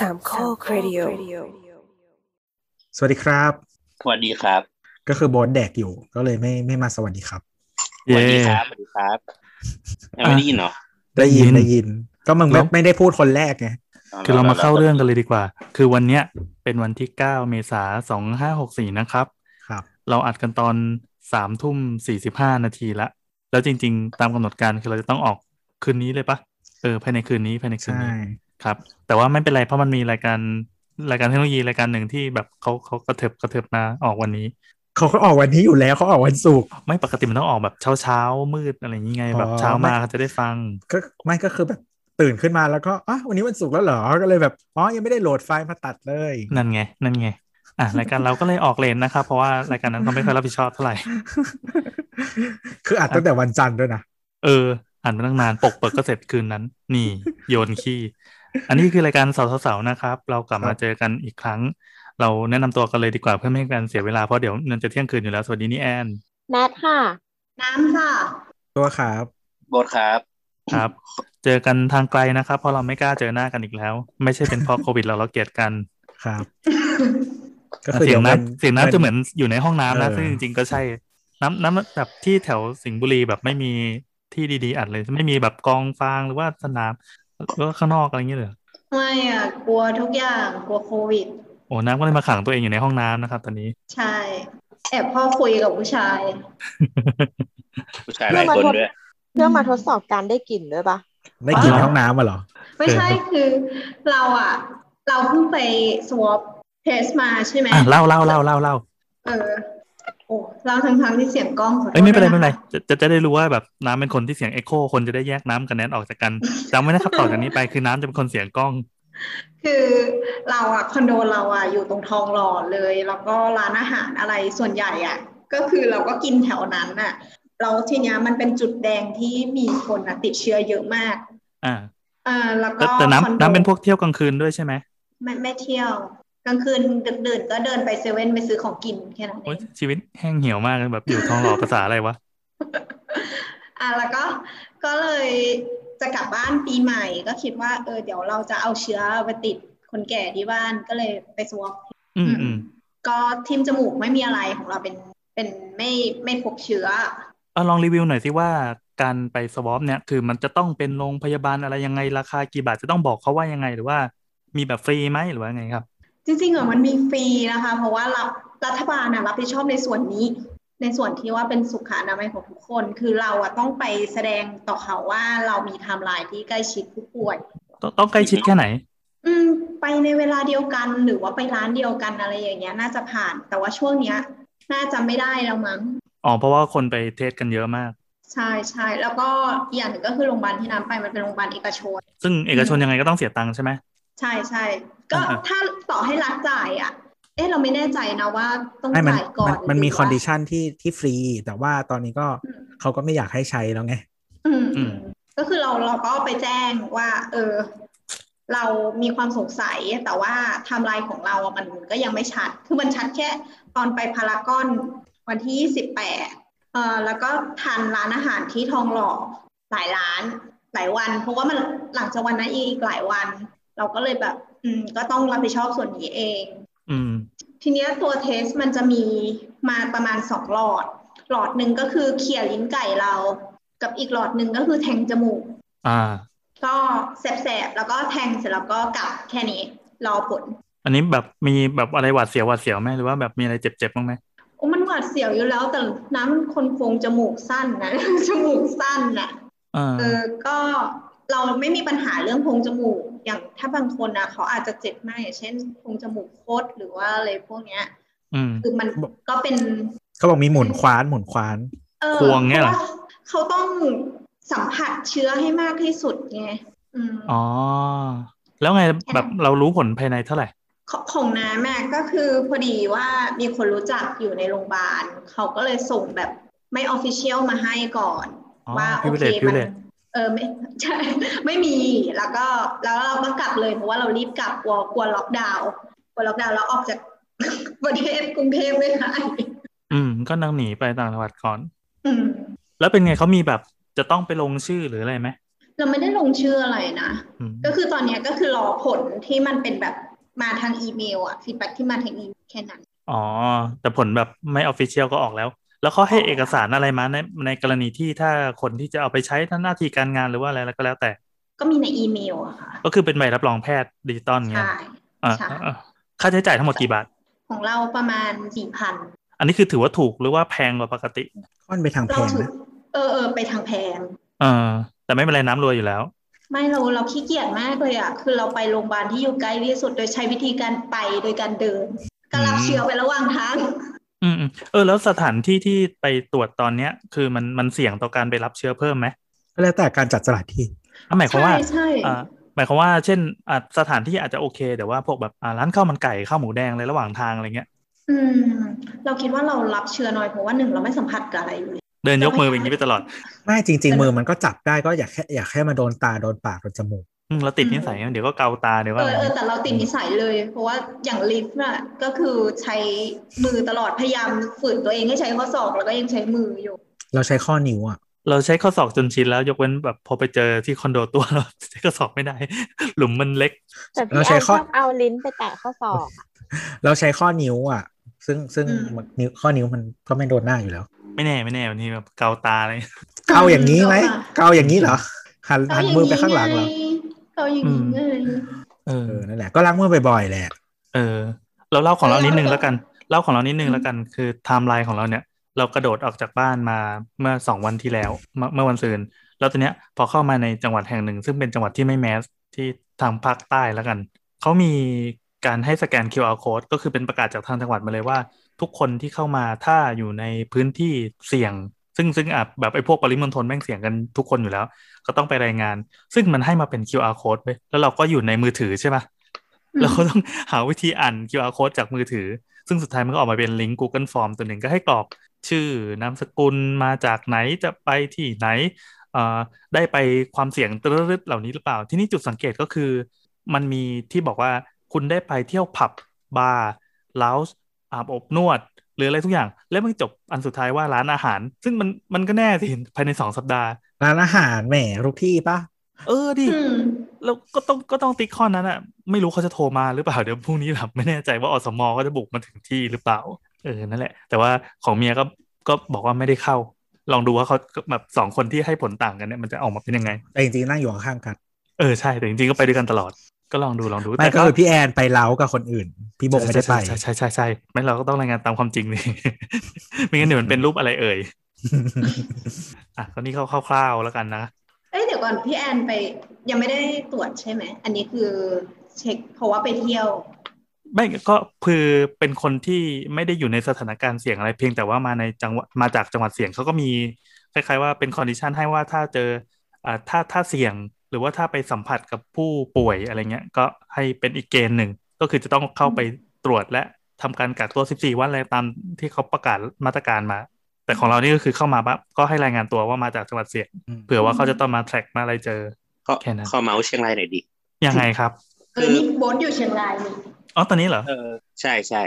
สามข้อครดิโอสวัสดีครับ สวัสดีครับ ก็คือโบอสแดกอยู่ก็เลยไม่ไม่มาสวัสดีครับ สวัสดีครับ สวัสดีครับยังไม่ได้ยินเหรอ ได้ยินได้ยินได้ยินก็มึงไม่แล้วไม่ได้พูดคนแรกไง คือเรามาเข้าเรื่องกันเลยดีกว่า คือวันเนี้ยเป็นวันที่9เมษาสองห้าหกสี่นะครับ ครับ เราอัดกันตอนสามทุ่มสี่สิบห้านาทีละ แล้วจริง ๆ ตามกำหนดการคือเราจะต้องออกคืนนี้เลยปะเออภายในคืนนี้ภายในคืนใช่นี้ ครับ แต่ว่าไม่เป็นไรเพราะมันมีรายการรายการเทคโนโลยีรายการหนึ่งที่แบบเขาเขากระเถิบกระเถิบมาออกวันนี้เขาก็ออกวันนี้อยู่แล้วเขาออกวันศุกร์ไม่ปกติมันต้องออกแบบเช้าเช้าๆมืดอะไรอย่างงี้ไงอ๋อแบบเช้าไม่มาเขาจะได้ฟัง ก็ไม่ก็คือแบบตื่นขึ้นมาแล้วก็อะวันนี้วันศุกร์แล้วเหรอก็เลยแบบอ๋อยังไม่ได้โหลดไฟล์มาตัดเลย นั่นไง นั่นไงอะรายการเราก็เลยออกเลนนะครับเพราะว่ารายการนั้นเขาไม่ค่อยรับผิดชอบเท่าไหร่ คืออัดตั้งแต่วันจันทร์ด้วยนะเอออ่านมาตั้งนานปกเปิดก็เสร็จคืนนั้น นี่ โยนขี้ อันนี้คือรายการเสาๆนะครับ เรากลับครัมาบเจอกันอีกครั้ง เราแนะนำตัวกันเลยดีกว่าเพื่อไม่ให้การเสียเวลาเพราะเดี๋ยวมันจะเที่ยงคืนอยู่แล้ว สวัสดีนี่แอนแนทค่ะ น้ำค่ะ ตัวครับโบทครับครับ เจอกันทางไกลนะครับ เพราะเราไม่กล้าเจอหน้ากันอีกแล้ว ไม่ใช่เป็นเพราะโควิดเราเราเกลียดกันครับก็อะคือเสียงดี๋วน้ำเสียงน้ำจะเหมือนอยู่ในห้องน้ำนะเออซึ่งจริงๆก็ใช่ น้ำน้ำแบบที่แถวสิงห์บุรีแบบไม่มีที่ดีๆ อัดเลย ไม่มีแบบกองฟางหรือว่าสนาม หรือว่าข้างนอกอะไรอย่างเงี้ยเลยเหรอไม่อะ กลัวทุกอย่างกลัวโควิด โอ้น้ำก็เลยมาขังตัวเองอยู่ในห้องน้ำนะครับ ตอนนี้ ใช่ แอบพ่อคุยกับผู้ชาย ผู้ชายหลายคนด้วยเพื่อมาทดสอบการได้กลิ่นด้วยปะได้กินว้าวห้องน้ำมาเหรอ ไม่ใช่คือเราอะ เราเพิ่งไป swab test มาใช่ไหมอะเล่าเล่าเล่าเล่าเล่าเออ โอ้เราทั้งทั้งๆที่เสียงกล้องขอโทษเอ้ยไม่เป็นไรไม่ด้เป็นไรวยะจะจะจะได้รู้ว่าแบบน้ำเป็นคนที่เสียงเอ็โคคนจะได้แยกน้ำกับแนทออกจากกันจำไว้นะครับต่อจากนี้ไปคือน้ำจะเป็นคนเสียงกล้อง คือเราอะคอนโดเราอะอยู่ตรงทองหล่อเลย แล้วก็ร้านอาหารอะไรส่วนใหญ่อะก็คือเราก็กินแถวนั้นน่ะเราทีเนี้ยมันเป็นจุดแดงที่มีคนอะติดเชื้อเยอะมาก อ่าเออแล้วแต่ก็แต่คอโดน้ำน้ำเป็นพวกเที่ยวกลางคืนด้วยใช่ไหมไม่ไม่เที่ยว กลางคืนดึกดื่นก็เดินไปเซเว่นไปซื้อของกินแค่นั้นเอโอ้ยงชีวิตแห้งเหี่ยวมากเลยแบบอยู่ทองหล่อภาษาอะไรวะอะแล้วก็ก็เลยจะกลับบ้านปีใหม่ก็คิดว่าเออเดี๋ยวเราจะเอาเชื้อไปติดคนแก่ที่บ้านก็เลยไปสวอปอืมอืมก็ทิมจมูกไม่มีอะไรของเราเป็นเป็นไม่ไม่พบเชื้อเอาลองรีวิวหน่อยสิว่าการไป swab เนี่ยคือมันจะต้องเป็นโรงพยาบาลอะไรยังไงราคากี่บาทจะต้องบอกเขาว่ายังไงหรือว่า มีแบบฟรีไหมหรือว่าไงครับ จริงๆอะมันมีฟรีนะคะ เพราะว่ารัฐรัฐบาลนะรับผิดชอบในส่วนนี้ ในส่วนที่ว่าเป็นสุขอนามัยของทุกคน คือเราอะต้องไปแสดงต่อเขาว่าเรามีไทม์ไลน์ที่ใกล้ชิดผู้ป่วยต้องต้องใกล้ชิดแค่ไหน อืม ไปในเวลาเดียวกันหรือว่าไปร้านเดียวกันอะไรอย่างเงี้ย น่าจะผ่าน แต่ว่าช่วงเนี้ย น่าจะไม่ได้แล้วมั้งอ๋อเพราะว่าคนไปเทสกันเยอะมาก ใช่ใช่แล้วก็อีกอย่างหนึ่งก็คือโรงพยาบาลที่น้ำไปมันเป็นโรงพยาบาลเอกชน ซึ่งเอกชนยังไงก็ต้องเสียตังค์ใช่ไหมใช่ใช่ ก็อ่าถ้าต่อให้รัฐจ่ายอะ เอ๊ะเราไม่แน่ใจนะว่าต้องไม่มันจ่ายก่อมันนมันมีหรืคอนดิว่าชันที่ที่ฟรี แต่ว่าตอนนี้ก็อืมเขาก็ไม่อยากให้ใช้แล้วไงอืมอืมก็คือเราเราก็ไปแจ้งว่า เออ เรามีความสงสัยแต่ว่าไทม์ไลน์ของเราอะมันก็ยังไม่ชัด คือมันชัดแค่ ตอนไปพารากอนวันที่สิบแปดเอ่อแล้วก็ทานร้านอาหารที่ทองหล่อหลายร้านหลายวัน เพราะว่ามันหลังจากวันนั้นอีกหลายวัน เราก็เลยแบบอืม ก็ต้องรับผิดชอบส่วนนี้เอง อืม ทีเนี้ยตัว test มันจะมีมาประมาณสองหลอด หลอดหนึ่งก็คือเขี่ยลิ้นไก่เรา กับอีกหลอดหนึ่งก็คือแทงจมูก อ่า ก็แสบๆ แล้วก็แทงเสร็จแล้วก็กลับแค่นี้รอผล อันนี้แบบมีแบบอะไรหวาดเสียวหวาดเสียวไหมหรือว่าแบบมีอะไรเจ็บๆบ้างไหมโอ้มันหวาดเสียวอยู่แล้ว แต่น้ำมันคนโคงจมูกสั้นนะจมูกสั้นน่ะอ่าเออก็เราไม่มีปัญหาเรื่องโพรงจมูกอย่าง ถ้าบางคนนะเขาอาจจะเจ็บมากอย่างเช่นโพรงจมูกคดหรือว่าอะไรพวกเนี้ยอืมคือมันก็เป็นเขาบอกมีหมุนคว้านหมุนคว้านเออควงเงี้ยเหรอเพราะว่าเขาต้องสัมผัสเชื้อให้มากที่สุดไงอืมอ๋อ แล้วไงแบบเรารู้ผลภายในเท่าไหร่ ของของน้ำแม่ก็คือพอดีว่ามีคนรู้จักอยู่ในโรงพยาบาลเขาก็เลยส่งแบบไม่ official มาให้ก่อนอ๋อว่าโอเค privilege มัน privilege เออไม่ใช่ไม่มีแล้วก็แล้วเราก็กลับเลยเพราะว่าเรารีบกลับกลัวกลัวล็อกดาวน์กลัวล็อกดาวน์แล้วออกจากประเทศกรุงเทพไม่ได้อืม ก็นั่งหนีไปต่างจังหวัดก่อน อืม แล้วเป็นไงเขามีแบบจะต้องไปลงชื่อหรืออะไรไหมเราไม่ได้ลงชื่ออะไรนะอืมก็คือตอนเนี้ยก็คือรอผลที่มันเป็นแบบมาทางอีเมลอะ feedback ที่มาทางอีเมลแค่นั้น อ๋อ แต่ผลแบบไม่ official ก็ออกแล้ว แล้วเขาให้เอกสารอะไรมาในในกรณีที่ถ้าคนที่จะเอาไปใช้หน้าที่การงานหรือว่าอะไรแล้วก็แล้วแต่ ก็มีในอีเมลอะค่ะ ก็คือเป็นใบรับรองแพทย์ดิจิตอลเงี้ยใช่อ่าใช่อ่าค่าใช้จ่ายทั้งหมดกี่บาท ของเราประมาณสี่พันอันนี้คือถือว่าถูกหรือว่าแพงกว่าปกติค่อนไปทางแพเรางถือนะเออเออไปทางแพงเออแต่ไม่เป็นไรน้ำรวยอยู่แล้ว ไม่เราเราขี้เกียจมากเลยอะคือเราไปโรงพยาบาลที่อยู่ใกล้ที่สุดโดยใช้วิธีการไปโดยการเดินก็รับอืมเชื้อไประหว่างทาง อืมอืมเออ แล้วสถานที่ที่ไปตรวจตอนเนี้ย คือมันมันเสี่ยงต่อการไปรับเชื้อเพิ่มไหมก็แล้วแต่การจัดสถานที่อะหมายความว่าใช่ใช่อ่าหมายความว่าเช่นอ่าสถานที่อาจจะโอเค แต่ว่าพวกแบบอ่าร้านข้าวมันไก่ข้าวหมูแดงอะไรระหว่างทางอะไรเงี้ย อืม เราคิดว่าเรารับเชื้อน้อยเพราะว่าหนึ่งเราไม่สัมผัสกับอะไรเลยเดินยกมืออย่างนี้ไปตลอด ไม่จริง ๆ มือมันก็จับได้ก็อยากแค่อยากแค่มาโดนตาโดนปากโดนจมูกอืม เราติดนิสัยเดี๋ยวก็เกาตาเดี๋ยวก็เออะไรอเออแต่เราติดนิสัยเลย เพราะว่าอย่างลิฟต์น่ะก็คือใช้มือตลอดพยายามฝืนตัวเองให้ใช้ข้อศอกแล้วก็ยังใช้มืออยู่ เราใช้ข้อนิ้วอะเราใช้ข้อศอกจนชินแล้ว ยกเว้นแบบพอไปเจอที่คอนโดตัวเราใช้ข้อศอกไม่ได้ หลุมมันเล็กแต่พี่เราแอใช้นข้ชออบเอาลิ้นไปแตะข้อศอกอะเราใช้ข้อนิ้วอะ ซึ่งซึ่งอืมมันนิ้วข้อนิ้วมันก็ไม่โดนหน้าอยู่แล้ว ไม่แน่ไม่แน่บางทีแบบเกาตาอะไรเกาอย่างนี้ไหมเกาค่ะเกาอย่างนี้เหรอหันหันมือไปข้างหลังเหรอ เกาอย่างนี้ไงเออเออนั่นแหละก็ล้างมือบ่อยๆแหละเออ เราเล่าของเรานิดนึงเออแล้วกัน เล่าของเรานิดนึงอืมแล้วกัน คือไทม์ไลน์ของเราเนี่ย เรากระโดดออกจากบ้านมาเมื่อสองวันที่แล้วเมื่อเมื่อวันศุกร์แล้วตอนเนี้ยพอเข้ามาในจังหวัดแห่งหนึ่ง ซึ่งเป็นจังหวัดที่ไม่แมสที่ทางภาคใต้แล้วกันเขามีการให้สแกน QR code ก็คือเป็นประกาศจากทางจังหวัดมาเลยว่า ทุกคนที่เข้ามาถ้าอยู่ในพื้นที่เสี่ยง ซึ่งซึ่งอะแบบไอ้พวกปริมณฑลแม่งเสี่ยงกันทุกคนอยู่แล้ว ก็ต้องไปรายงาน ซึ่งมันให้มาเป็น QR code ไปแล้วเราก็อยู่ในมือถือใช่ปะอืมเราก็ต้องหาวิธีอ่าน QR code จากมือถือ ซึ่งสุดท้ายมันก็ออกมาเป็นลิงก์ Google Form ตัวหนึ่งก็ให้กรอกชื่อนามสกุลมาจากไหนจะไปที่ไหนเอ่อได้ไปความเสี่ยงตรึดๆเหล่านี้หรือเปล่า ที่นี่จุดสังเกตก็คือ มันมีที่บอกว่าคุณได้ไปเที่ยวผับบาร์ลาวส์อาบอบนวด หรืออะไรทุกอย่าง แล้วมันจบอันสุดท้ายว่าร้านอาหาร ซึ่งมันมันก็แน่สิภายในสองสัปดาห์ ร้านอาหารแหมทุกที่ปะเออดิอืมแล้วก็ต้องก็ต้องติ๊กข้อนั้นอะ ไม่รู้เขาจะโทรมาหรือเปล่าเดี๋ยวพรุ่งนี้แบบไม่แน่ใจว่าอสมก็จะบุกมาถึงที่หรือเปล่า เออนั่นแหละ แต่ว่าของเมียก็ก็บอกว่าไม่ได้เข้า ลองดูว่าเขาแบบสองคนที่ให้ผลต่างกันเนี่ยมันจะออกมาเป็นยังไงแต่จริงๆนั่งอยู่ข้างๆกัน เออใช่แต่จริงๆก็ไปด้วยกันตลอด ก็ลองดูลองดูไม่แต่ก็คือพี่แอนไปเล้ากับคนอื่น พี่บงไม่ได้ไปใช่ใช่ใช่ใช่ใช่ไม่เราก็ต้องรายงานตามความจริงเลยไม่งั้นเดี๋ยวมันเป็นรูปอะไรเอ่ยอะก็นี่คร่าวๆแล้วกันนะเอ้ยเดี๋ยวก่อนพี่แอนไปยังไม่ได้ตรวจใช่ไหมอันนี้คือเช็คเพราะว่าไปเที่ยวไม่ก็คือเป็นคนที่ไม่ได้อยู่ในสถานการณ์เสี่ยงอะไรเพียงแต่ว่ามาในจังหวัดมาจากจังหวัดเสี่ยงเขาก็มีคล้ายๆว่าเป็นคอนดิชันให้ว่าถ้าเจออ่าถ้าถ้าเสี่ยง หรือว่าถ้าไปสัมผัสกับผู้ป่วยอะไรเงี้ย ก็ให้เป็นอีกเกณฑ์หนึ่ง ก็คือจะต้องเข้าไปตรวจและทำการกักตัว 14 วันอะไรตามที่เขาประกาศมาตรการมา แต่ของเรานี่ก็คือเข้ามาปั๊บก็ให้รายงานตัวว่ามาจากจังหวัดเสี่ยงอืมเผื่อว่าเขาจะต้องมาแทร็กมาอะไรเจอก็แค่นั้นขอเมาส์เชียงรายหน่อยดิยังไงครับเออนี่โบ๊ทอยู่เชียงรายนี่อ๋อตอนนี้เหรอเออใช่ใช่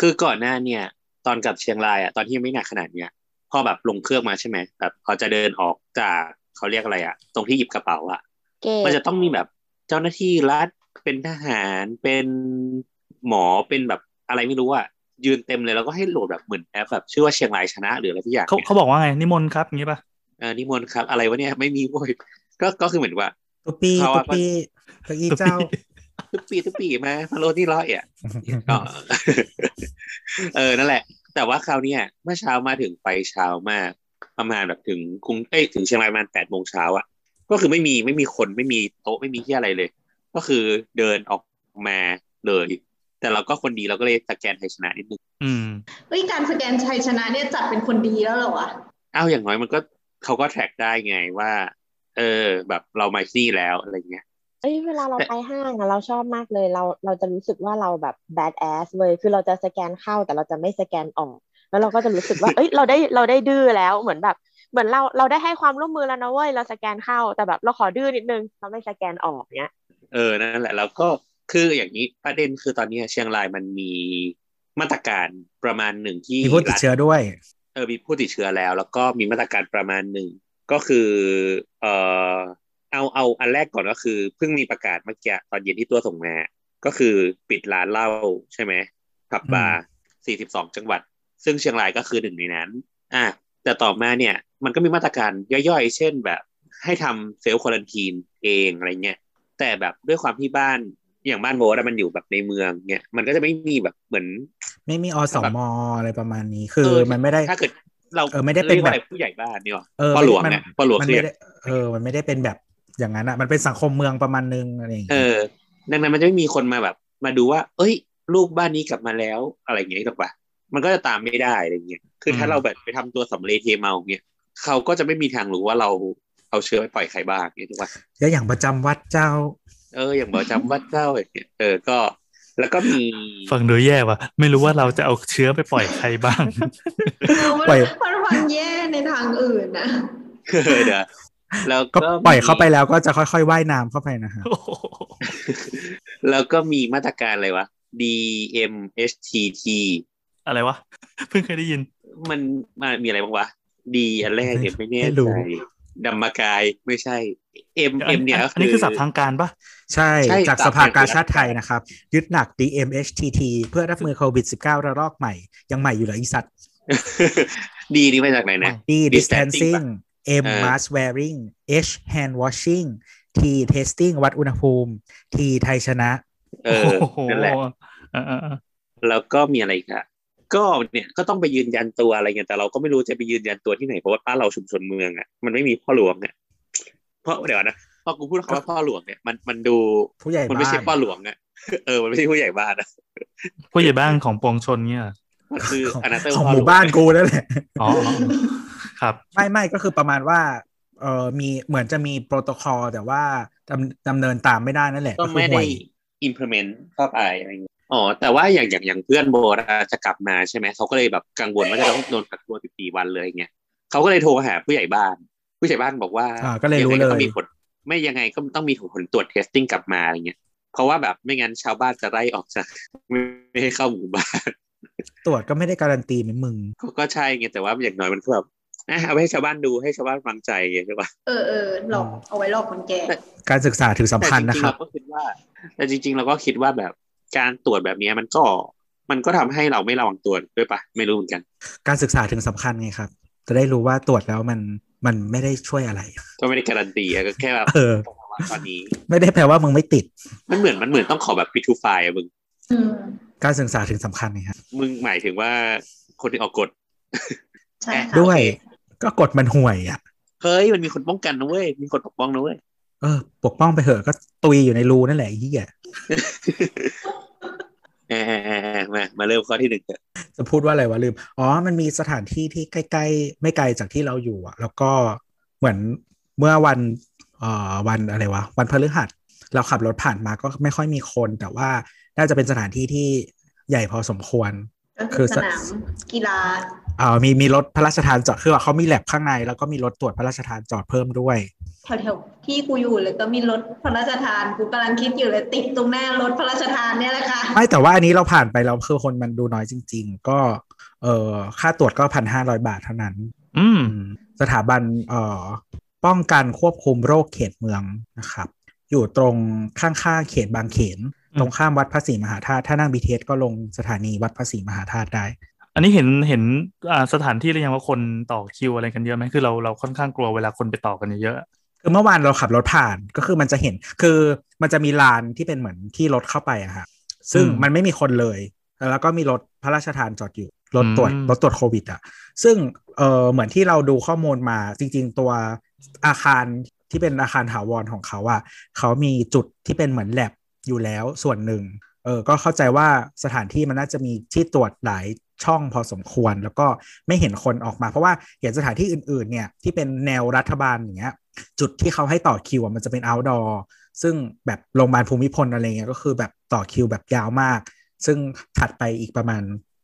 คือก่อนหน้าเนี่ย ตอนกลับเชียงรายอะตอนที่ยังไม่หนักขนาดเนี้ยพอแบบลงเครื่องมาใช่ไหมแบบพอจะเดินออกจากเขาเรียกอะไรอะ ตรงที่หยิบกระเป๋าอะเก มันตจะต้องมีแบบเจ้าหน้าที่รัฐเป็นทหารเป็นหมอเป็นแบบอะไรไม่รู้อะยืนเต็มเลยแล้วก็ให้โหลดแบบเหมือนแอปแบบชื่อว่าเชียงรายชนะ หรืออะไรทุกอย่างเขานี่ยเขาบอกว่าไงนิมนต์ครับอย่างนี้ป่ะเออนิมนต์ครับ อะไรวะเนี่ยไม่มีโว้ยก็ก็คือเหมือนว่าตุ๊ปปี้เขาตุ๊อะปปี้เก้าอี้เจ้าทุกปีทุกปีมาพะโล้ที่ร้อยอะก็เออนั่นแหละ แต่ว่าคราวเนี้ยเมื่อเช้ามาถึงไปเช้ามากประมาณแบบถึงกรุงเอ้ยถึงเชียงรายประมาณแปดโมงเช้าอะ ก็คือไม่มีไม่มีคนไม่มีโต๊ะไม่มีที่อะไรเลย ก็คือเดินออกมาเลย แต่เราก็คนดีเราก็เลยสแกนไทยชนะนิดนึงอืมเฮ้ยการสแกนชัยชนะเนี่ยจัดเป็นคนดีแล้วเหรอวะอ้าวอย่างน้อยมันก็เขาก็แทร็กได้ไงว่า เออ แบบเรามาที่แล้วอะไรเงี้ยเอ้ยเวลาเราแต่ไปห้างอะเราชอบมากเลยเราเราจะรู้สึกว่าเราแบบ bad ass เว้ยคือเราจะสแกนเข้าแต่เราจะไม่สแกนออก แล้วเราก็จะรู้สึกว่า เอ้ยเราได้เราได้ดื้อแล้วเหมือนแบบ เหมือนเราเราได้ให้ความร่วมมือแล้วนะเว้ยเราสแกนเข้าแต่แบบเราขอดื้อนิดนึงเราไม่สแกนออกเนี้ย เออนั่นแหละแล้วก็คืออย่างนี้ประเด็นคือตอนนี้เชียงรายมันมีมาตรการประมาณหนึ่งที่มีผู้ติดเชื้อด้วยเออมีผู้ติดเชื้อแล้ว แล้วก็มีมาตรการประมาณหนึ่งก็คือเอ่อเอาเอาอันแรกก่อนก็คือเพิ่งมีประกาศเมื่อกี้ตอนเย็นที่ตัวส่งมาก็คือปิดร้านเหล้าใช่ไหมผับบาร์42 จังหวัด ซึ่งเชียงรายก็คือหนึ่งในนั้น อะแต่ต่อมาเนี่ย มันก็มีมาตรการย่อยๆ เช่นแบบให้ทำเซลล์ควอลันทีนเองอะไรเงี้ยแต่แบบด้วยความที่บ้านอย่างบ้านโบสอะมันอยู่แบบในเมืองเนี่ยมันก็จะไม่มีแบบเหมือน ไม่มีอสมอะไรประมาณนี้คือมันไม่ได้ถ้าเกิดเราเออไม่ได้เป็นแบบรียกว่าผู้ใหญ่บ้านเนี่ยหรอเออพ่อหลวงมันเนี่ยพ่อหลวงมันเรียไม่กได้เออ มันไม่ได้เป็นแบบอย่างนั้นอะ มันเป็นสังคมเมืองประมาณนึงอะไรอย่างเอเงี้ยอดังนั้นมันจะไม่มีคนมาแบบ มาดูว่า เอ้ย ลูกบ้านนี้กลับมาแล้วอะไรอย่างเงี้ยถูกปะมันก็จะตามไม่ได้อะไรเงี้ยคือถ้าเราแบบไปทำตัวสำเร็จเทเมาเนี่ย เขาก็จะไม่มีทางรู้ว่าเราเอาเชื้อไปปล่อยใครบ้างเนี่ยถูกปะแล้วอย่างประจำวัดเจ้า เออ อย่างบอกจำวัดเจ้าอย่างเงี้ยเออก็ แล้วก็มีฟังดูแย่ว่ะไม่รู้ว่าเราจะเอาเชื้อไปปล่อยใครบ้างเออมันปล่อยมันฟังแย่ในทางอื่นนะเออเดี๋ยวแล้วก็ก็ปล่อยเข้าไปมีแล้วก็จะค่อยๆว่ายน้ำเข้าไปนะฮะโอ้โหแล้วก็มีมาตรการอะไรวะ DMHTT อะไรวะ เพิ่งเคยได้ยิน มันมันมีอะไรบ้างวะ D อันแรกเนี่ยไม่แน่ไม่รู้ใจดัมมากายไม่ใช่ M อัน M เนี่ยก็อันนี้คือศัพท์ทางการปะใช่ใช่จากตามสภากาชาติแผนไทยนะครับ ยึดหนัก DMHTT เพื่อรับมือโควิด -19 ระลอกใหม่ ยังใหม่อยู่เหรออีสัตว์ D นี่มาจากไหนนะ D Distancing distancing M เออ mask wearing H hand washing T testing วัดอุณหภูมิ T ไทยชนะ เออโอ้โหนั่นแหละเออเออเออแล้วก็มีอะไรอีกอะ ก็เนี่ยก็ต้องไปยืนยันตัวอะไรเงี้ยแต่เราก็ไม่รู้จะไปยืนยันตัวที่ไหนเพราะว่าบ้านเราชุมชนเมืองอะมันไม่มีพ่อหลวงอะเพราะเดี๋ยวนะพอกูพูดคำว่าพ่อหลวงเนี่ยมันมันดูผู้ใหญ่มันไม่บ้าใช่นพ่อหลวงอะเออมันไม่ใช่ผู้ใหญ่บ้านอะผู้ใหญ่บ้านของปวงชนเนี่ยเหรอมันคือของอนาเตอร์ของพ่อหหลมู่วงบ้านกูนั่นแหละอ๋ออ๋อครับไม่ไม่ก็คือประมาณว่าเออมีเหมือนจะมีโปรโตคอลแต่ว่าดำดำเนินตามไม่ได้นั่นแหละก็ก็คือไม่ห่ได้วย implement เข้าไปอะไรอย่างเงี้ย อ๋อแต่ว่าอย่างอย่างอย่างเพื่อนโบอะจะกลับมาใช่ไหมเขาก็เลยแบบกังวลว่าจะต้องโดนกักตัว14วันเลยเงี้ยเขาก็เลยโทรหาผู้ใหญ่บ้าน ผู้ใหญ่บ้านบอกว่าอ่าก็เลยรู้งไงเลก็ต้องยมีผลไม่ยังไงก็ต้องมีผลตรวจ testing กลับมาอะไรเงี้ยเพราะว่าแบบไม่งั้นชาวบ้านจะไล่ออกจากไม่ไม่ให้เข้าหมู่บ้านตรวจก็ไม่ได้การันตีเหมือนมึงก็ก็ใช่ไงแต่ว่าอย่างน้อยมันก็แบบอะเอาไปให้ชาวบ้านดูให้ชาวบ้านฟังใจไงใช่ปะเออเออหลอกเอาไว้หลอกคนแก่การศึกษาถือสำคัญแต่จนะริงคๆรับเราก็คิดว่า แต่จริง ๆ เราก็คิดว่าแบบ การตรวจแบบเนี้ยมันก็มันก็ทำให้เราไม่ระวังตัวด้วยปะไม่รู้เหมือนกัน การศึกษาถึงสำคัญไงครับ จะได้รู้ว่าตรวจแล้วมันมันไม่ได้ช่วยอะไร ก็ไม่ได้การันตีอะก็แค่แบบเออภาวะตอนนี้ ไม่ได้แปลว่ามึงไม่ติด มันเหมือนมันเหมือนต้องขอแบบพิทูไฟอะมึงอืมการศึกษาถึงสำคัญไงครับมึงหมายถึงว่าคนที่ออกกฎใช่ค่ะด้วยโอเคก็กฎมันห่วยอะเฮ้ยมันมีคนป้องกันนะเว้ยมีคนปกป้องนะเว้ย เออ ปกป้องไปเถอะก็ตุยอยู่ในรูนั่นแหละไอ้เหี้ยเออเออเออเออมามาเริ่มข้อที่หนึ่งเถอะจะพูดว่าอะไรวะลืม อ๋อ มันมีสถานที่ที่ใกล้ๆ ไม่ไกลจากที่เราอยู่อะ แล้วก็เหมือนเมื่อวันเอ่อวันอะไรวะ วันพฤหัส เราขับรถผ่านมาก็ไม่ค่อยมีคน แต่ว่าน่าจะเป็นสถานที่ที่ใหญ่พอสมควรก็คืคืออสนามกีฬา เอ่อมีมีรถพระราชทานจอดคือว่าเขามีแลบข้างใน แล้วก็มีรถตรวจพระราชทานจอดเพิ่มด้วยแถวๆที่กูอยู่เลยก็มีรถพระราชทานกูกำลังคิดอยู่เลยติดตรงหน้ารถพระราชทานเนี่ยแหละค่ะไม่แต่ว่าอันนี้เราผ่านไปแล้วคือคนมันดูน้อยจริง ๆ ก็เออค่าตรวจก็พันห้าร้อยบาทเท่านั้นอืมอืม สถาบันเอ่อป้องกันควบคุมโรคเขตเมืองนะครับ อยู่ตรงข้างๆเขตบางเขนอืมตรงข้ามวัดพระศรีมหาธาตุถ้านั่งบีเทสก็ลงสถานีวัดพระศรีมหาธาตุได้ อันนี้เห็นเห็นอ่าสถานที่หรือยังว่าคนต่อคิวอะไรกันเยอะไหมคือเราเราค่อนข้างกลัวเวลาคนไปต่อกันเยอะคือเมื่อวานเราขับรถผ่านก็คือมันจะเห็น คือมันจะมีลานที่เป็นเหมือนที่รถเข้าไปอะฮะซึ่งอืมมันไม่มีคนเลย แล้วก็มีรถพระราชทานจอดอยู่รถตรวจอืมรถตรวจโควิดอะซึ่งเออเหมือนที่เราดูข้อมูลมาจริง ๆ ตัวอาคารที่เป็นอาคารถาวรของเขาอะเขามีจุดที่เป็นเหมือนแลบอยู่แล้วส่วนหนึ่งเออก็เข้าใจว่าสถานที่มันน่าจะมีที่ตรวจหลาย ช่องพอสมควรแล้วก็ไม่เห็นคนออกมา เพราะว่าเห็นสถานที่อื่นๆเนี่ยที่เป็นแนวรัฐบาลอย่างเงี้ยจุดที่เขาให้ต่อคิวอะมันจะเป็น outdoor ซึ่งแบบโรงพยาบาลภูมิพลอะไรเงี้ยก็คือแบบต่อคิวแบบยาวมาก ซึ่งถัดไปอีกประมาณ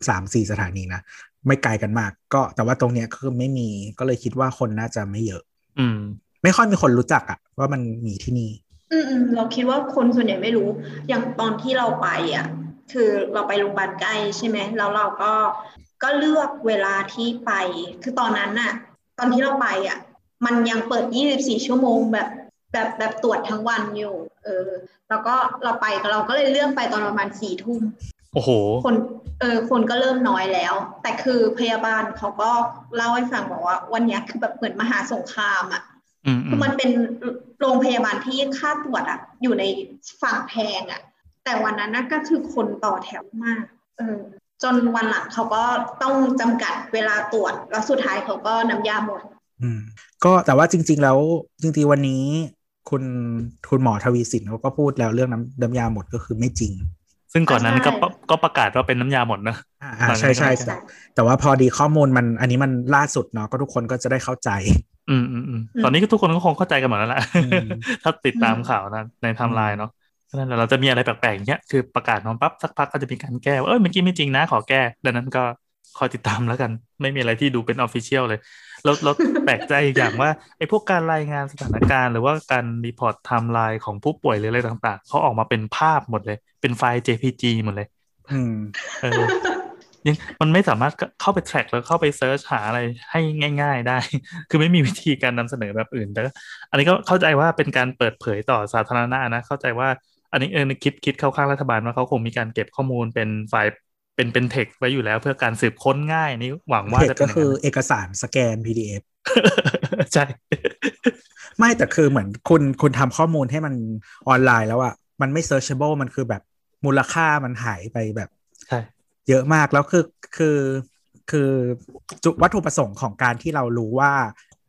3-4 สถานีนะ ไม่ไกลกันมาก ก็แต่ว่าตรงเนี้ยคือไม่มีก็เลยคิดว่าคนน่าจะไม่เยอะๆอืม ไม่ค่อยมีคนรู้จักอะว่ามันมีที่นี่อืมอืมเราคิดว่าคนส่วนใหญ่ไม่รู้ อย่างตอนที่เราไปอะ คือเราไปโรงพยาบาลใกล้ใช่ไหมแล้วเราก็ก็เลือกเวลาที่ไป คือตอนนั้นน่ะ ตอนที่เราไปอะ มันยังเปิด 24 ชั่วโมงแบบแบบแบบตรวจทั้งวันอยู่ เออ แล้วก็เราไปเราก็เลยเลื่อนไปตอนประมาณสี่ทุ่มโอ้โห คน เออ คนก็เริ่มน้อยแล้ว แต่คือพยาบาลเขาก็เล่าให้ฟังบอกว่า วันเนี้ยคือแบบเหมือนมหาสงครามอะอืมอืคือมมันเป็นโรงพยาบาลที่ค่าตรวจอะ อยู่ในฝั่งแพงอะ แต่วันนั้นน่ะก็คือคนต่อแถวมาก เออ จนวันหลังเขาก็ต้องจำกัดเวลาตรวจ แล้วสุดท้ายเขาก็น้ำยาหมด อืม ก็แต่ว่าจริง ๆ แล้วจริงๆวันนี้ คุณคุณหมอทวีสินเขาก็พูดแล้วเรื่องน้ำน้ำยาหมดก็คือไม่จริงซึ่งก่อนนั้นใช่ก็ปะก็ประกาศว่าเป็นน้ำยาหมดนะอ่าอ่าหลังใช่ใช่จากนั้นแต่แต่ว่าพอดีข้อมูลมันอันนี้มันล่าสุดเนาะก็ทุกคนก็จะได้เข้าใจ อืมอืมอืมอืมตอนนี้ก็ทุกคนก็คงเข้าใจกันหมดแล้วแหละอืมถ้าติดตามอืมข่าวนะในไทม์ไลน์เนาะ เพราะฉะนั้นเราจะมีอะไรแปลกๆอย่างเงี้ยคือประกาศมาปั๊บสักพักก็จะมีการแก้ว่าเอ้ยเมื่อกี้ไม่จริงนะขอแก้ ดังนั้นก็คอยติดตามแล้วกัน ไม่มีอะไรที่ดูเป็น official เลย เราเราแปลกใจอีกอย่างว่าไอ้พวกการรายงานสถานการณ์ หรือว่าการ report ไทม์ไลน์ของผู้ป่วยหรืออะไรต่าง ๆเขาออกมาเป็นภาพหมดเลย เป็นไฟล์ JPG หมดเลย อืมเออยังมันไม่สามารถเข้าไป track แล้วเข้าไป search หาอะไรให้ง่าย ๆ ได้ คือไม่มีวิธีการนำเสนอแบบอื่นแต่ก็อันนี้ก็เข้าใจว่าเป็นการเปิดเผยต่อสาธารณะนะ เข้าใจว่า อันนี้เออคิดคิดเข้าข้างรัฐบาลว่าเขาคงมีการเก็บข้อมูลเป็นไฟล์เป็นเป็นเทคไว้อยู่แล้วเพื่อการสืบค้นง่ายนี่หวังว่าเทคจะเป็ก็นย่างคือนั้นเอกสารสแกน PDF ใช่ ไม่แต่คือเหมือนคุณคุณทำข้อมูลให้มันออนไลน์แล้วอะมันไม่ searchable มันคือแบบมูลค่ามันหายไปแบบใช่เยอะมากแล้วคือคือคือจุวัตถุประสงค์ของการที่เรารู้ว่า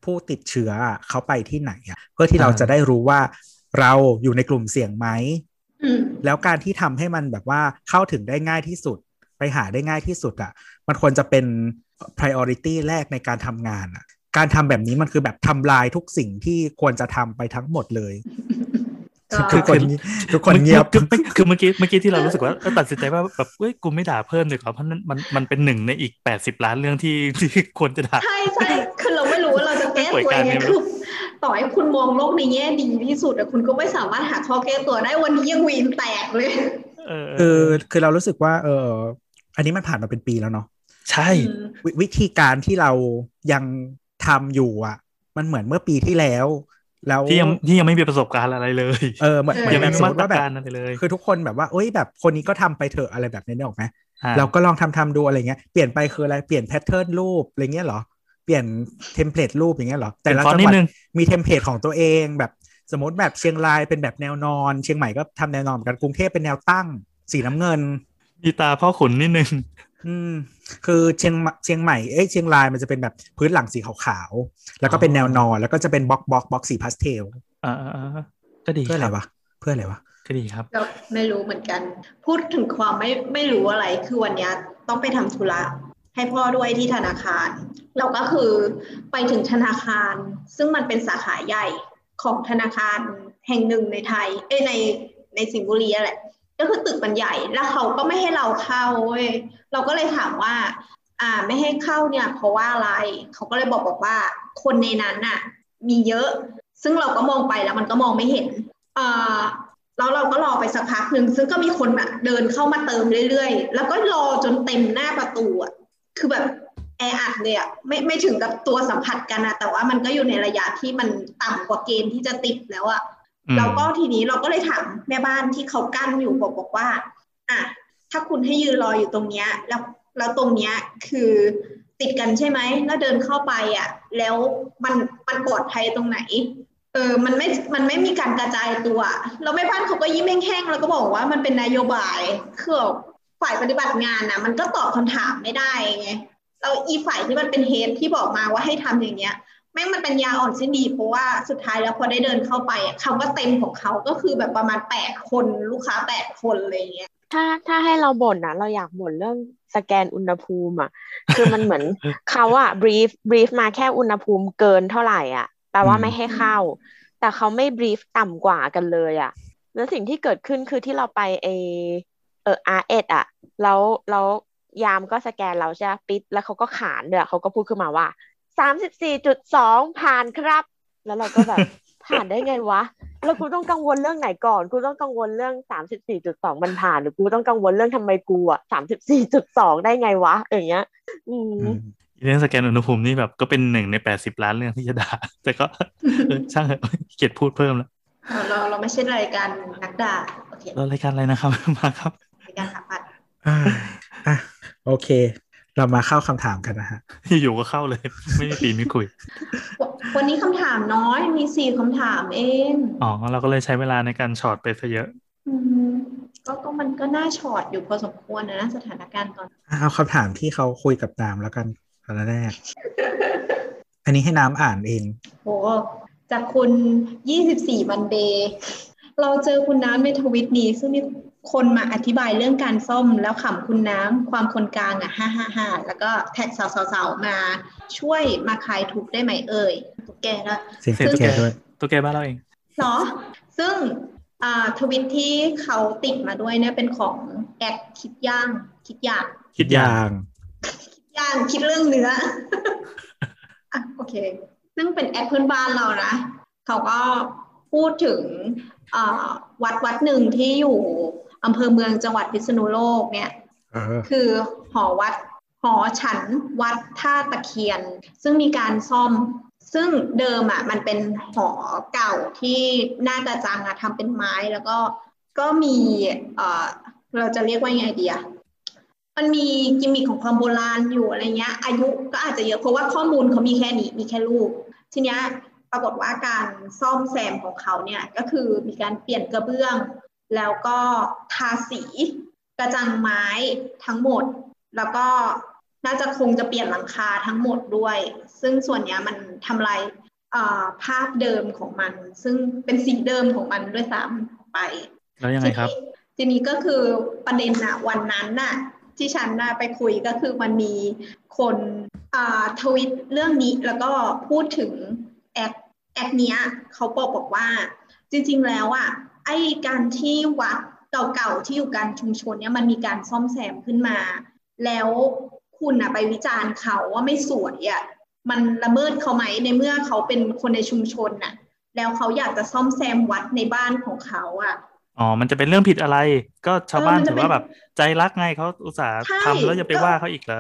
ผู้ติดเชื้ออะเขาไปที่ไหนอะเพื่อที่เราจะได้รู้ว่าเราอยู่ในกลุ่มเสี่ยงไหมอืม แล้วการที่ทำให้มันแบบว่าเข้าถึงได้ง่ายที่สุด ไปหาได้ง่ายที่สุดอะ่ะ มันควรจะเป็น priority แรกในการทำงานอะ่ะ การทำแบบนี้มันคือแบบทำลายทุกสิ่งที่ควรจะทำไปทั้งหมดเลย ทุกคนทุกคนเงียบคือคือคือเมื่อกี้เมื่อกี้ที่เรารู้สึกว่าเออตัดสินใจว่าแบบเฮ้ยกูไม่ด่าเพิ่มดีกว่าเพราะนั้นมันมันเป็นหนึ่งในอีกแปดสิบล้านเรื่องที่ที่ควรจะด่าใช่ใช่คือเราไม่รู้ว่าเราจะแก้ป่วยตัวการยังไงเนี่ยคือต่อให้คุณมองโลกในแง่ดีที่สุดแต่คุณก็ไม่สามารถหาข้อแก้ตัวได้วันนี้ยังวีนแตกเลยเออคือคือเรารู้สึกว่า เอออันนี้มันผ่านมาเป็นปีแล้วเนาะใช่ววิธีการที่เรายังทำอยู่อะ มันเหมือนเมื่อปีที่แล้ว แล้วที่ยังที่ยังไม่มีประสบการณ์อะไรเลย เออเหมือนเหมือยังนไม่แบบมีสมมามติตรว่าแบบการอะไรเลย คือทุกคนแบบว่าเอ้ยแบบคนนี้ก็ทำไปเถอะอะไรแบบนี้ได้ออกไหมอะเราก็ลองทำทำดูอะไรเงี้ยเปลี่ยนไปคืออะไรเปลี่ยน pattern รูปอะไรเงี้ยเหรอเปลี่ยน template รูปอย่างเงี้ยเหรอแต่ละเป็นฟอนต์จังหวัดนิดนึงมี template ของตัวเองแบบสมมติแบบเชียงรายเป็นแบบแนวนอน เชียงใหม่ก็ทำแนวนอนเหมือนกันกรุงเทพเป็นแนวตั้ง สีน้ำเงิน มีตาพ่อขุนนิดนึง อืมคือเชียงใหม่เชียงใหม่เอ้ยเชียงรายมันจะเป็นแบบพื้นหลังสีขาวๆแล้วก็เป็นแนวนอน แล้วก็จะเป็นบล็อกบล็อกบล็อกสีพาสเทลอ่าอ่าอ่าก็ดีเพื่ออะไรครับวะเพื่ออะไรวะก็ดีครับก็ไม่รู้เหมือนกัน พูดถึงความไม่ไม่รู้อะไรคือวันเนี้ยต้องไปทำธุระให้พ่อด้วยที่ธนาคาร เราก็คือไปถึงธนาคาร ซึ่งมันเป็นสาขาใหญ่ของธนาคารแห่งหนึ่งในไทย เอ้ยในในสิงห์บุรีอะแหละ ก็คือตึกมันใหญ่แล้วเขาก็ไม่ให้เราเข้าเว้ยเราก็เลยถามว่า อ่าไม่ให้เข้าเนี่ยเพราะว่าอะไรเขาก็เลยบอกบอกว่า คนในนั้นน่ะ มีเยอะ ซึ่งเราก็มองไปแล้วมันก็มองไม่เห็นอ่าแล้วเราก็รอไปสักพักหนึ่งซึ่งก็มีคนแบบเดินเข้ามาเติมเรื่อยๆ แล้วก็รอจนเต็มหน้าประตูอะคือแบบแออัดเลยอะไม่ไม่ถึงกับตัวสัมผัสกันนะแต่ว่ามันก็อยู่ในระยะที่มันต่ำกว่าเกณฑ์ที่จะติดแล้วอะ แล้วก็ทีนี้เราก็เลยถามแม่บ้านที่เขากั้นอยู่บอกบอกว่า อะ ถ้าคุณให้ยืนรออยู่ตรงเนี้ย แล้วแล้วตรงเนี้ยคือติดกันใช่ไหมแล้วเดินเข้าไปอะ แล้วมันมันปลอดภัยตรงไหน เออ มันไม่ มันไม่มีการกระจายตัว แล้วแม่บ้านเขาก็ยิ้มแห้งๆแล้วก็บอกว่ามันเป็นนโยบายคือฝ่ายปฏิบัติงานนะมันก็ตอบคำถามไม่ได้ไงเราอีฝ่ายที่มันเป็นเฮดที่บอกมาว่าให้ทำอย่างเงี้ย แม่งมันเป็นยาอ่อนสิ้นดีเพราะว่าสุดท้ายแล้วพอได้เดินเข้าไปอะคำว่าเต็มของเขาก็คือแบบประมาณแปดคนลูกค้าแปดคนอะไรเงี้ยถ้าถ้าให้เราบ่นนะเราอยากบ่นเรื่องสแกนอุณหภูมิอะ คือมันเหมือนเขาอะ brief brief มาแค่อุณหภูมิเกินเท่าไหร่อะแปลว่าไม่ให้เข้า แต่เขาไม่ brief ต่ำกว่ากันเลยอะ แล้วสิ่งที่เกิดขึ้นคือที่เราไปเอเอออาร์เออะ แล้วแล้วยามก็สแกนเราใช่ปิดแล้วเขาก็ขานด้วยเขาก็พูดขึ้นมาว่า สามสิบสี่จุดสองผ่านครับ แล้วเราก็แบบผ่านได้ไงวะ แล้วกูต้องกังวลเรื่องไหนก่อน กูต้องกังวลเรื่องสามสิบสี่จุดสองมันผ่าน หรือกูต้องกังวลเรื่องทำไมกูอะสามสิบสี่จุดสองได้ไงวะ อย่างเงี้ยอืมอืมเรื่องสแกนอุณหภูมินี่แบบก็เป็นหนึ่งในแปดสิบล้านเรื่องที่จะด่า แต่ก็เออช่างเถอะเกียดพูดเพิ่มแล้วเราเราเราไม่ใช่รายการนักด่าโอเคเรารายการอะไรนะครับมาครับรายการถามปัดอ่าอะโอเค เรามาเข้าคำถามกันนะฮะ อยู่ๆก็เข้าเลย ไม่มีปี่ไม่มีขลุ่ยวันนี้คำถามน้อยมีสี่คำถามเอง อ๋อ เราก็เลยใช้เวลาในการช็อตไปซะเยอะอืมก็ก็มันก็น่าช็อตอยู่พอสมควรนะ สถานการณ์ตอน เอาคำถามที่เขาคุยกับน้ำแล้วกันอันแรก อันนี้ให้น้ำอ่านเองโหจากคุณ24วันเดย์เราเจอคุณน้ำในทวิตนี้ ซึ่งมี คนมาอธิบายเรื่องการซ่อมแล้วขำคุณน้ำความคนกลางอะฮ่าฮ่าฮ่าแล้วก็แท็กเสาเสาเสามาช่วยมาคลายทุกข์ได้ไหมเอ่ยตุ๊กแกละเสียงเสียงตุ๊กแกด้วยตัวแกบ้านเราเองเหรอ ซึ่งอ่าทวิตที่เขาติดมาด้วยเนี่ยเป็นของแอดคิดย่าง คิดอยากคิดอยาอย่างย่างคิดเรื่องเนื้ออะโอเค ซึ่งเป็นแอดเพื่อนบ้านเรานะเขาก็พูดถึงอ่าวัดวัดหนึ่งที่อยู่ อำเภอเมืองจังหวัดพิษณุโลกเนี่ยเออคือหอวัดหอฉันวัดท่าตะเคียน ซึ่งมีการซ่อมซึ่งเดิมอะมันเป็นหอเก่าที่หน้ากระจังอะทำเป็นไม้แล้วก็ก็มีเอ่อเราจะเรียกว่ายังไงดีอะมันมีกิมมิคของความโบราณอยู่อะไรเงี้ย อายุก็อาจจะเยอะเพราะว่าข้อมูลเขามีแค่นี้มีแค่รูปทีเนี้ยปรากฏว่าการซ่อมแซมของเขาเนี่ยก็คือมีการเปลี่ยนกระเบื้อง แล้วก็ทาสีกระจังไม้ทั้งหมด แล้วก็น่าจะคงจะเปลี่ยนหลังคาทั้งหมดด้วย ซึ่งส่วนเนี้ยมันทำลายเอ่อภาพเดิมของมัน ซึ่งเป็นสีเดิมของมันด้วยซ้ำไป แล้วยังไงครับ ทีนี้ทีนี้ก็คือประเด็นอะวันนั้นน่ะที่ฉันน่ะไปคุยก็คือมันมีคนอ่าทวิตเรื่องนี้แล้วก็พูดถึงแอดแอดเนี้ยเขาบอกบอกว่าจริง ๆ แล้วอะ ไอ้การที่วัดเก่าๆที่อยู่การชุมชนเนี่ยมันมีการซ่อมแซมขึ้นมา แล้วคุณอะไปวิจารณ์เขาว่าไม่สวยอะมันละเมิดเขาไหมในเมื่อเขาเป็นคนในชุมชนน่ะ แล้วเขาอยากจะซ่อมแซมวัดในบ้านของเขาอะอ๋อ มันจะเป็นเรื่องผิดอะไร ก็ชาวบ้านเออมันจะถือว่าเป็นแบบใจรักไงเขาอุตส่าห์ใช่ทำแล้วจะไปก็ว่าเขาอีกเหรอ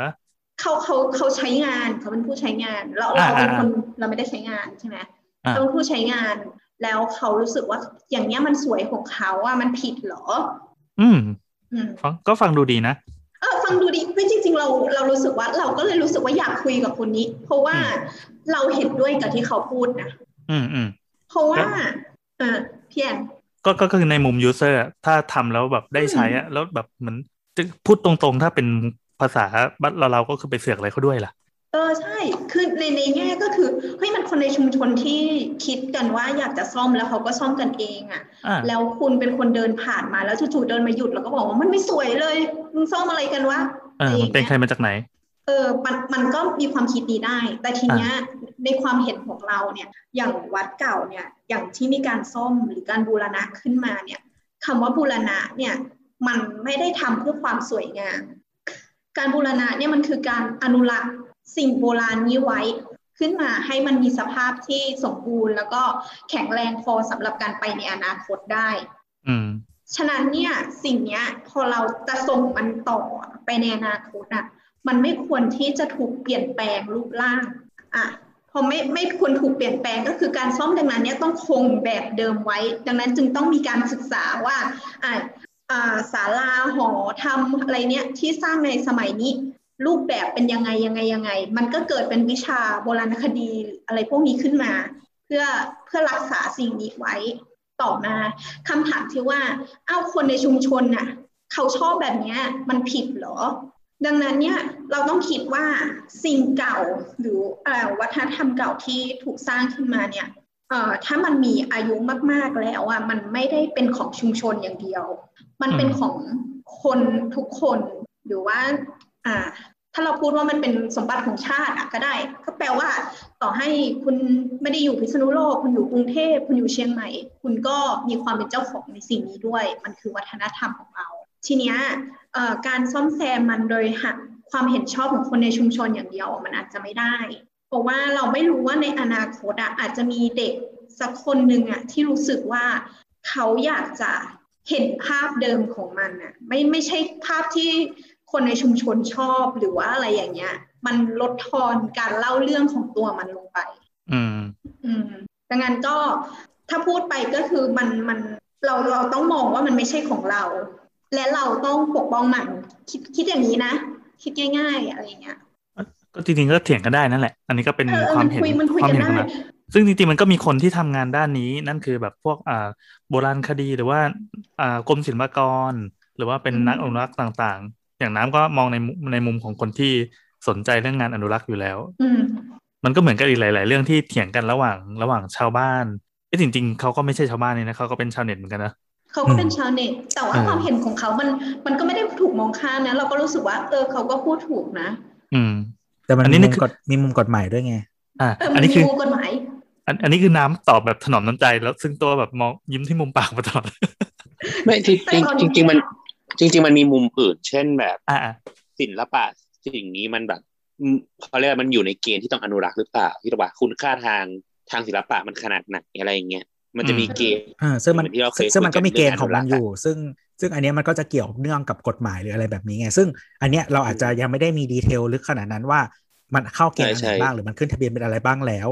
เขาเขาเขาใช้งานเขาเป็นผู้ใช้งานเราอ่าเราเป็นอ่าคนเราไม่ได้ใช้งานใช่ไหมอ่าเราเป็นผู้ใช้งาน แล้วเขารู้สึกว่าอย่างเนี้ยมันสวยของเขาว่ามันผิดเหรออืมอืมฟังก็ฟังดูดีนะเออฟังดูดีเฮ้ยจริง ๆ เราเรารู้สึกว่า เราก็เลยรู้สึกว่าอยากคุยกับคนนี้ เพราะว่าอืมเราเห็นด้วยกับที่เขาพูดนะอืมอืมเพราะว่าแล้วเออพี่แอนก็ก็คือในมุมยูเซอร์ถ้าทำแล้วแบบได้ใช้อะแล้วแบบเหมือนจะพูดตรงๆ ถ้าเป็นภาษาบ้านเราเราก็คือไปเสือกอะไรเขาด้วยล่ะ เออใช่ คือในในแง่ก็คือเฮ้ยมันคนในชุมชนที่คิดกันว่าอยากจะซ่อมแล้วเขาก็ซ่อมกันเองอะอ่าแล้วคุณเป็นคนเดินผ่านมาแล้วจู่ๆเดินมาหยุดแล้วก็บอกว่ามันไม่สวยเลยมึงซ่อมอะไรกันวะเออมันเป็นใครมาจากไหน เออมันมันก็มีความคิดนี้ได้ แต่ทีเนี้ยในความเห็นของเราเนี่ย อย่างวัดเก่าเนี่ย อย่างที่มีการซ่อมหรือการบูรณะขึ้นมาเนี่ยคำว่าบูรณะเนี่ยมันไม่ได้ทำเพื่อความสวยงาม การบูรณะเนี่ยมันคือการอนุรักษ์ สิ่งโบราณนี้ไว้ขึ้นมาให้มันมีสภาพที่สมบูรณ์แล้วก็แข็งแรงพอสำหรับการไปในอนาคตได้ อืมฉะนั้นเนี่ยสิ่งเนี้ยพอเราจะส่งมันต่อไปในอนาคตอะมันไม่ควรที่จะถูกเปลี่ยนแปลงรูปร่างอะพอไม่ไม่ควรถูกเปลี่ยนแปลงก็คือการซ่อมดังนั้นเนี่ยต้องคงแบบเดิมไว้ ดังนั้นจึงต้องมีการศึกษาว่าอะอ่าศาลาหอทำอะไรเนี่ยที่สร้างในสมัยนี้ รูปแบบเป็นยังไงยังไงยังไง มันก็เกิดเป็นวิชาโบราณคดีอะไรพวกนี้ขึ้นมา เพื่อเพื่อรักษาสิ่งนี้ไว้ต่อมาคำถามที่ว่าอ้าวคนในชุมชนน่ะเขาชอบแบบเนี้ยมันผิดเหรอ ดังนั้นเนี่ยเราต้องคิดว่าสิ่งเก่าหรือวัฒนธรรมเก่าที่ถูกสร้างขึ้นมาเนี่ยเอ่อถ้ามันมีอายุมาก ๆแล้วอะมันไม่ได้เป็นของชุมชนอย่างเดียว มันเป็นของคนทุกคนหรือว่า อ่า ถ้าเราพูดว่ามันเป็นสมบัติของชาติอะก็ได้ ก็แปลว่า ต่อให้คุณไม่ได้อยู่พิษณุโลก คุณอยู่กรุงเทพคุณอยู่เชียงใหม่ คุณก็มีความเป็นเจ้าของในสิ่งนี้ด้วย มันคือวัฒนธรรมของเรา ทีเนี้ยการซ่อมแซมมันโดยหักความเห็นชอบของคนในชุมชนอย่างเดียวมันอาจจะไม่ได้ เพราะว่าเราไม่รู้ว่าในอนาคตอะอาจจะมีเด็กสักคนหนึ่งอะที่รู้สึกว่าเขาอยากจะเห็นภาพเดิมของมันอะไม่ไม่ใช่ภาพที่ คนในชุมชนชอบหรือว่าอะไรอย่างเงี้ย มันลดทอนการเล่าเรื่องของตัวมันลงไป อืม อืมดังนั้นก็ถ้าพูดไปก็คือมันมันเราเราต้องมองว่ามันไม่ใช่ของเรา และเราต้องปกป้องมันคิดคิดอย่างนี้นะ คิดง่าย ๆ อะไรอย่างเงี้ยก็จริงๆก็เถียงกันได้นั่นแหละ อันนี้ก็เป็นเออเออความมันเห็นคุยมันคุยความกันเห็นของได้เราซึ่งจริงๆมันก็มีคนที่ทำงานด้านนี้นั่นคือแบบพวกอ่าโบราณคดีหรือว่าอ่ากรมศิลปากร หรือว่าเป็นอืมนักอนุรักษ์ต่างๆ อย่างน้ำก็มองในมุมในมุมของคนที่สนใจเรื่องงานอนุรักษ์อยู่แล้วอืมมันก็เหมือนกับอีกหลาย ๆ เรื่องที่เถียงกันระหว่างระหว่างชาวบ้านเอ้ยจริง ๆเขาก็ไม่ใช่ชาวบ้านนี่นะเขาก็เป็นชาวเน็ตเหมือนกันนะเขาก็เป็นชาวเน็ตแต่ว่าเออความเห็นของเขา มันมันก็ไม่ได้ถูกมองข้ามนะ เราก็รู้สึกว่า เออเขาก็พูดถูกนะ อืม แต่มันอันมีนี้มุนี่มคือกฎมีมุมกฎหมายด้วยไง อ่าเอออัมันนนี้มีคือมุมกฎหมายอันอันนี้คือน้ำตอบแบบถนอมน้ำใจแล้วซึ่งตัวแบบมองยิ้มที่มุมปากมาตลอดไม่จริงแต่ก่อนจริงจริงๆมัน จริง ๆ มันมีมุมอื่น เช่นแบบอ่าอ่าศิลปะสิ่งนี้มันแบบอืมเขาเรียกว่ามันอยู่ในเกณฑ์ที่ต้องอนุรักษ์หรือเปล่าที่ว่าคุณค่าทางทางศิลปะมันขนาดไหนอะไรอย่างเงี้ยมันจะมีเกณฑ์อ่าซึ่งมันเหมือนที่เราเคยซึ่งมันก็มีเกณฑ์คุยกันของมันเรื่องอนุรักษ์อยู่ ซึ่งซึ่งอันเนี้ยมันก็จะเกี่ยวเนื่องกับกฎหมายหรืออะไรแบบนี้ไง ซึ่งอันเนี้ยเราอาจจะยังไม่ได้มีดีเทลลึกขนาดนั้นว่ามันเข้าเกณฑ์อะไรใช่ใช่บ้างหรือมันขึ้นทะเบียนเป็นอะไรบ้างแล้ว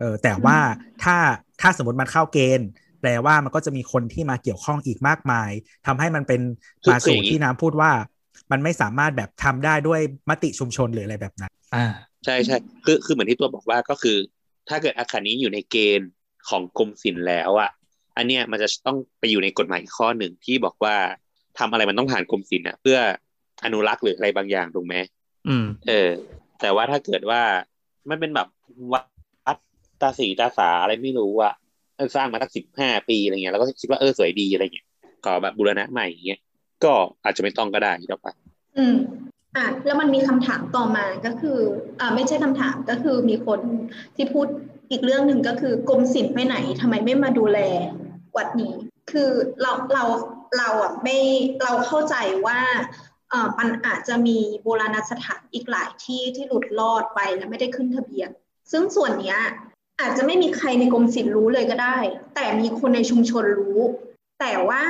เออแต่ว่าถ้าถ้าสมมติมันเข้าเกณฑ์ แปลว่ามันก็จะมีคนที่มาเกี่ยวข้องอีกมากมายทำให้มันเป็นมาสู่ที่น้ำพูดว่า มันไม่สามารถแบบทำได้ด้วยมติชุมชนหรืออะไรแบบนั้น อ่า ใช่ใช่คือคือเหมือนที่ตัวบอกว่าก็คือ ถ้าเกิดอาคารนี้อยู่ในเกณฑ์ของกรมศิลป์แล้วอะอันเนี้ยมันจะต้องไปอยู่ในกฎหมายอีกข้อหนึ่งที่บอกว่าทำอะไรมันต้องผ่านกรมศิลป์อะเพื่ออนุรักษ์หรืออะไรบางอย่างถูกไหมอืม เออ แต่ว่าถ้าเกิดว่ามันเป็นแบบวัดตาสีตาสาอะไรไม่รู้อะเออ สร้างมาตั้งสิบห้าปีอะไรเงี้ยแล้วก็คิดว่าเออสวยดีอะไรเงี้ยขอแบบบูรณะใหม่อย่างเงี้ยก็อาจจะไม่ต้องก็ได้หรอกปอืมอะแล้วมันมีคำถามต่อมาก็คืออ่าไม่ใช่คำถามก็คือมีคนที่พูดอีกเรื่องหนึ่งก็คือกรมศิลป์ไปไหนทำไมไม่มาดูแลวัดนี้ คือเราเราเราอะไม่เราเข้าใจว่าอ่อมันอาจจะมีโบราณสถานอีกหลายที่ที่หลุดรอดไปและไม่ได้ขึ้นทะเบียนซึ่งส่วนเนี้ย อาจจะไม่มีใครในกรมศิลป์รู้เลยก็ได้ แต่มีคนในชุมชนรู้ แต่ว่า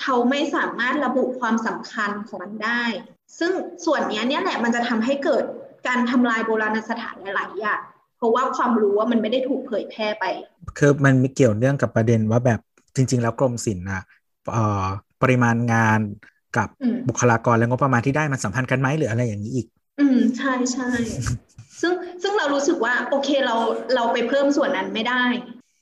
เขาไม่สามารถระบุความสำคัญของมันได้ ซึ่งส่วนเนี้ยเนี่ยแหละมันจะทำให้เกิดการทำลายโบราณสถานหลายๆอย่างเพราะว่าความรู้ว่ามันไม่ได้ถูกเผยแพร่ไป คือมันมีเกี่ยวเนื่องกับประเด็นว่าแบบจริง ๆ แล้วกรมศิลป์อะเอ่อปริมาณงานกับอืมบุคลากรและงบประมาณที่ได้มันสัมพันธ์กันไหมหรืออะไรอย่างนี้อีก อืมใช่ใช่ ซึ่งซึ่งเรารู้สึกว่าโอเคเราเราไปเพิ่มส่วนนั้นไม่ได้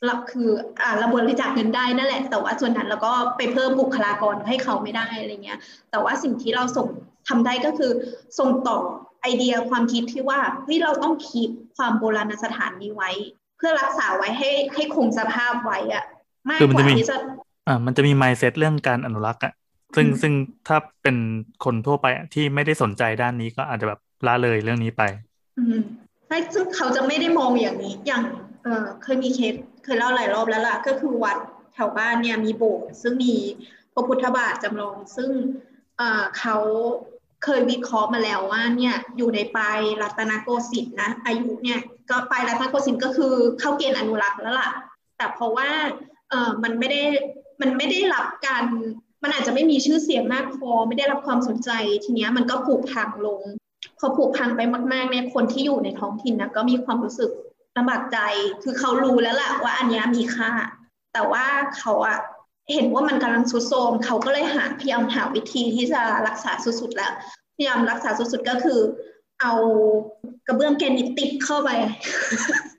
เราคืออ่าเราบริจาคเงินได้นั่นแหละ แต่ว่าส่วนนั้นเราก็ไปเพิ่มบุคลากรให้เขาไม่ได้อะไรเงี้ย แต่ว่าสิ่งที่เราส่งทำได้ก็คือส่งต่อไอเดียความคิดที่ว่าเฮ้ยเราต้องคีปความโบราณสถานนี้ไว้ เพื่อรักษาไว้ให้ให้คงสภาพไว้อะมากคือมันกว่าจะมีที่จะอ่ามันจะมี mindset เรื่องการอนุรักษ์อะซึ่งอืมซึ่งถ้าเป็นคนทั่วไปอะที่ไม่ได้สนใจด้านนี้ก็อาจจะแบบละเลยเรื่องนี้ไปอืม ใช่ซึ่งเขาจะไม่ได้มองอย่างนี้ อย่างเออเคยมีเคสเคยเล่าหลายรอบแล้วล่ะ ก็คือวัดแถวบ้านเนี่ยมีโบสถ์ซึ่งมีพระพุทธบาทจำลอง ซึ่งเออเขาเคยวิเคราะห์มาแล้วว่าเนี่ยอยู่ในปลายรัตนโกสินทร์นะอายุเนี่ยก็ปลายรัตนโกสินทร์ก็คือเข้าเกณฑ์อนุรักษ์แล้วล่ะ แต่เพราะว่าเออมันไม่ได้มันไม่ได้รับการมันอาจจะไม่มีชื่อเสียงมากพอไม่ได้รับความสนใจทีเนี้ยมันก็ผูกพังลง พอผูกพังไปมากๆเนี่ยคนที่อยู่ในท้องถิ่นนะก็มีความรู้สึกลำบากใจ คือเขารู้แล้วล่ะว่าอันเนี้ยมีค่า แต่ว่าเขาอะเห็นว่ามันกำลังสุดโทรมเขาก็เลยหาพยายามหาวิธีที่จะรักษาสุดๆแล้วพยายามรักษาสุดๆก็คือ เอากระเบื้องแกรนิตติดเข้าไป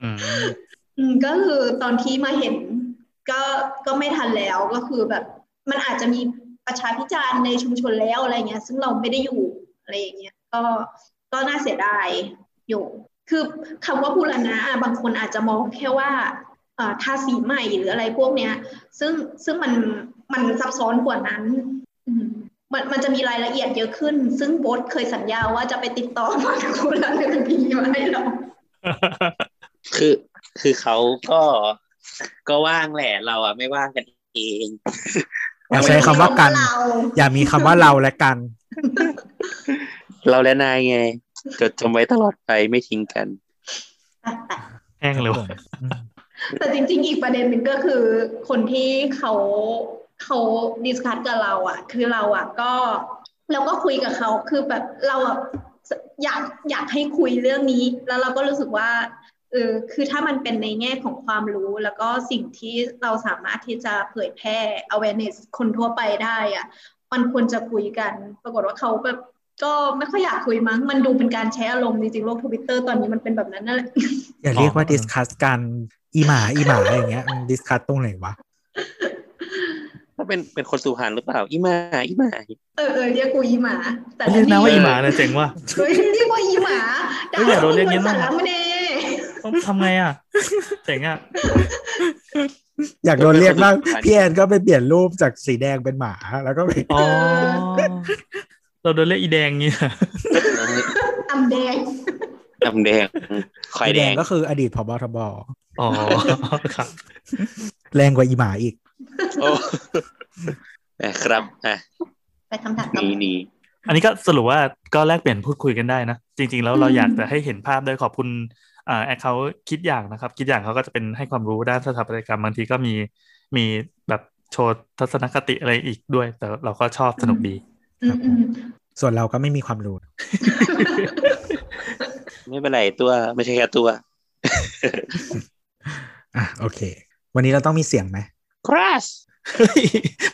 อืมอืมก็คือตอนที่มาเห็น ก็ก็ไม่ทันแล้วก็คือแบบ มันอาจจะมีประชาพิจารณ์ในชุมชนแล้วอะไรเงี้ย ซึ่งเราไม่ได้อยู่อะไรอย่างเงี้ย ก็ก็น่าเสียดายอยู่ คือคำว่าบูรณะอะบางคนอาจจะมองแค่ว่าเอ่อทาสีใหม่หรืออะไรพวกเนี้ย ซึ่งซึ่งมันมันซับซ้อนกว่านั้นอืมมันมันจะมีรายละเอียดเยอะขึ้น ซึ่งโบสเคยสัญญาว่าจะไปติดต่อมาคนละหนึ่งปีมาให้เราคือคือเขาก็ก็ว่างแหละเราอะไม่ว่างกันเองอย่าใช้คำว่ากันเราอย่ามีคำว่าเราและกัน เราและนายไงจดจำไว้ตลอดไปไม่ทิ้งกันแห้งเลยวะแต่จริง ๆ อีกประเด็นหนึ่งก็คือ คนที่เขาเขาดิสคัทกับเราอะ คือเราอะก็เราก็คุยกับเขาคือแบบเราอะอยากอยากให้คุยเรื่องนี้ แล้วเราก็รู้สึกว่าเออคือถ้ามันเป็นในแง่ของความรู้แล้วก็สิ่งที่เราสามารถที่จะเผยแพร่ awareness คนทั่วไปได้อะมันควรจะคุยกัน ปรากฏว่าเขาแบบ ก็ไม่ค่อยอยากคุยมั้ง มันดูเป็นการใช้อารมณ์จริงๆ โลกทวิตเตอร์ตอนนี้มันเป็นแบบนั้นนั่นแหละ อย่าเรียกว่าอ๋อ discuss กันอีหมาอีหมาอะไรอย่างเงี้ย discuss ตรงไหนวะ ถ้าเป็นเป็นคนสุพรรณหรือเปล่า อีหมาอีหมา เออเออเรียกกูอีหมา แต่เรียกนะว่าอีหมาเนี่ยเจ๋งว่ะเฮ้ยเรียกว่าอีหมาเฮ้ยอย่าโดนเรียกงี้ด่มั่งสารมเนต้องทำไงอะ เจ๋งอะอยากโดนเรียกบ้างพี่แอนก็ไปเปลี่ยนรูปจากสีแดงเป็นหมาแล้วก็ไปอ๋อ เราโดนเรียกอีแดงเงี้ยอำแดงดำแดงควายสีแดแดงงก็คืออดีตพบทบอ๋อครับ แรงกว่าอีหมาอีกโอ้อะครับอะไปคำถามต่อนี่ไปนี่อันนี้ก็สรุปว่าก็แลกเปลี่ยนพูดคุยกันได้นะ จริง ๆ แล้วเราอืมอยากจะให้เห็นภาพด้วยขอบคุณอ่าแอคเขาคิดอย่างนะครับ คิดอย่างเขาก็จะเป็นให้ความรู้ด้านสถาปัตยกรรมบางทีก็มีมีแบบโชว์ทัศนคติอะไรอีกด้วย แต่เราก็ชอบสนุกดีอืมอืม ส่วนเราก็ไม่มีความรู้ ไม่เป็นไรตัวไม่ใช่แค่ตัว อะโอเค วันนี้เราต้องมีเสียงไหมคราสเฮ้ย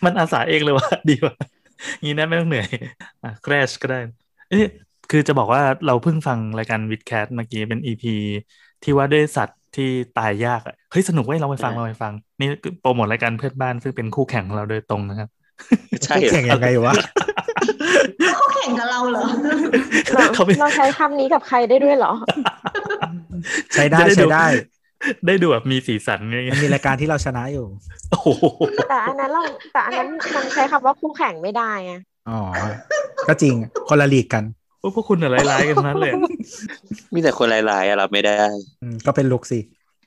มันอาสาเองเลยว่ะดีว่ะงี้นะไม่ต้องเหนื่อยอะ crash ก็ได้เอ้ยคือจะบอกว่าเราเพิ่งฟังรายการวิดแคทเมื่อกี้เป็น EP ที่ว่าด้วยสัตว์ที่ตายยากอะเฮ้ยสนุกเว้ยเราไปฟังเราไปฟัง นี่โปรโมทรายการเพื่อนบ้านซึ่งเป็นคู่แข่งของเราโดยตรงนะครับใช่เสียงยังไงวะเขาแข่งกับเราเหรอเราเขาเป็นเราใช้คำนี้กับใครได้ด้วยเหรอ ใช้ได้จะได้ดูใช้ได้ ได้ดูแบบมีสีสันไงมันมีรายการที่เราชนะอยู่โอ้โหแต่อันนั้นเราแต่อันนั้นมันใช้คำว่าคู่แข่งไม่ได้ไงอ๋อ ก็จริงคนละลีกกันโอ้ยพวกคุณอะไรร้ายๆกันทั้งนั้นเลย มีแต่คนลายๆอะรับไม่ได้อืมก็เป็นลุกสิ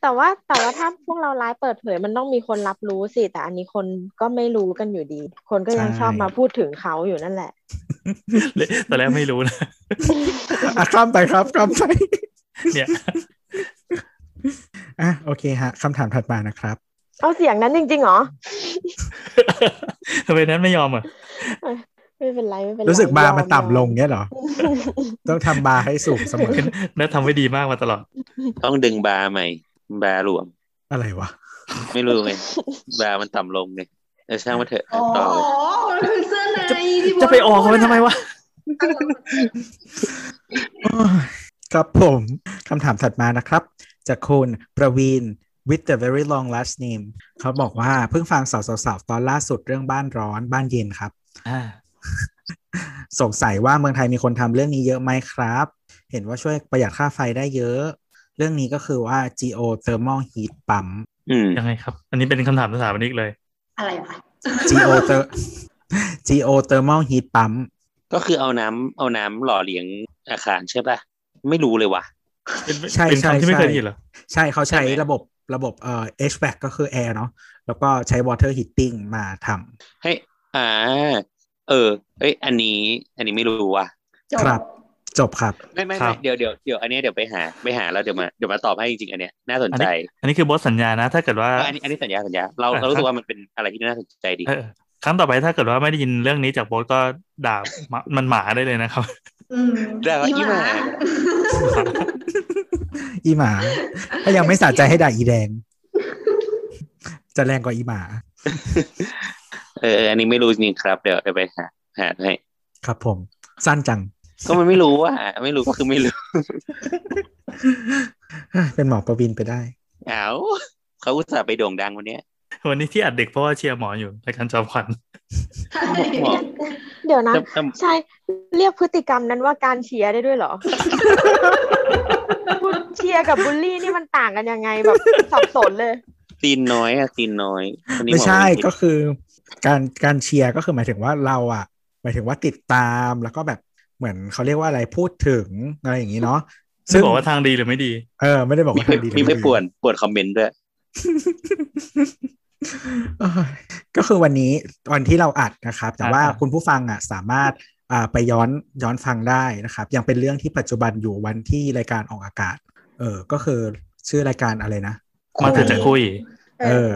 แต่ว่าแต่ว่าถ้าพวกเราไลฟ์เปิดเผยมันต้องมีคนรับรู้สิ แต่อันนี้คนก็ไม่รู้กันอยู่ดี คนก็ยังชอบมาพูดถึงเขาอยู่นั่นแหละตอนแรกไม่รู้นะอะข้ามไปครับข้ามไปเนี่ยอะโอเคฮะคำถามถัดมานะครับ เอาเสียงนั้นจริงๆเหรอทำไมนั้นไม่ยอมอะไม่เป็นไรไม่เป็นไรรู้สึกบาร์มันย่อต่ำลงเงี้ยเหรอ ต้องทำบาร์ให้สูงเสมอนัททำไว้ดีมากมาตลอด ต้องดึงบาร์ใหม่ บาร์หลวม อะไรวะ ไม่รู้ไงบาร์มันต่ำลงไงเออช่างมันเถอะอ๋อต่อเลยมันคือเสื้อในที่จะไปออกมันทำไมวะโอ้ยครับผมคำถามถัดมานะครับ จากคุณประวีน with the very long last name เขาบอกว่าเพิ่งฟังสาวๆๆตอนล่าสุดเรื่องบ้านร้อนบ้านเย็นครับอ่าสงสัยว่าเมืองไทยมีคนทำเรื่องนี้เยอะไหมครับ เห็นว่าช่วยประหยัดค่าไฟได้เยอะ เรื่องนี้ก็คือว่า geothermal heat pump อืมยังไงครับ อันนี้เป็นคำถามสถาปนิกเลย อะไรวะ geother geothermal heat pump ก็คือเอาน้ำเอาน้ำหล่อเลี้ยงอาคารใช่ป่ะ ไม่รู้เลยว่ะเป็นใช่เป็นใช่คำที่ไม่ใช่เคยได้ยินเหรอใช่เขาใช้ใช่ไหมระบบระบบเอ่อ HVAC ก็คือ air เนาะแล้วก็ใช้ water heating มาทให้อ่า เออ เอ้ย อันนี้ อันนี้ไม่รู้ว่ะจำครับ จบครับ ไม่ไม่ครัไม่บเดี๋ยวเดี๋ยวเดี๋ยวอันนี้เดี๋ยวไปหาไปหาแล้วเดี๋ยวมาเดี๋ยวมาตอบให้จริงๆอันเนี้ยน่าสนใจ อันนี้คือบทสัญญานะ ถ้าเกิดว่าเอออันนี้อันนี้สัญญาสัญญาเราอะเรารู้ครัสึบกว่ามันเป็นอะไรที่น่าสนใจดีเออครั้งต่อไปถ้าเกิดว่าไม่ได้ยินเรื่องนี้จากโบทก็ด่าหมามันหมาได้เลยนะครับอืมแต่ว่าอีหมาอีหมา ถ้ายังไม่สะใจให้ด่าอีแดง จะแรงกว่าอีหมา เออเอออันนี้ไม่รู้จริงๆครับ เดี๋ยวเดี๋ยวไปหาหาให้ ครับผม สั้นจัง ก็มันไม่รู้ว่าไม่รู้ก็คือไม่รู้ เป็นหมอประวินไปได้เอ้าเขาอุตส่าห์ไปโด่งดังวันเนี้ยวันนี้ที่อัดเด็กเพราะว่าเชียร์หมออยู่รายการจอมขวัญใช่เดี๋ยวนะแต่แต่ใช่เรียกพฤติกรรมนั้นว่าการเชียร์ได้ด้วยเหรอเชียร์กับบูลลี่นี่มันต่างกันยังไงแบบสับสนเลยตีนน้อยอะตีนน้อยวันนี้ไม่ใช่หอก็คือ การการเชียร์ก็คือหมายถึงว่าเราอะหมายถึงว่าติดตามแล้วก็แบบ เหมือนเขาเรียกว่าอะไรพูดถึงอะไรอย่างนี้เนาะซึ่งบอกว่าทางดีหรือไม่ดี เออ ไม่ได้บอกมีว่าไปทางดีหรือมีไปไม่ดีป่วนป่วนคอมเมนต์ด้วยเอ้ยก็คือวันนี้วันที่เราอัดนะครับ แต่ว่าอ่าคุณผู้ฟังอะสามารถอ่าไปย้อนย้อนฟังได้นะครับ ยังเป็นเรื่องที่ปัจจุบันอยู่วันที่รายการออกอากาศ เออ ก็คือชื่อรายการอะไรนะมาเถอะจะคุย เออ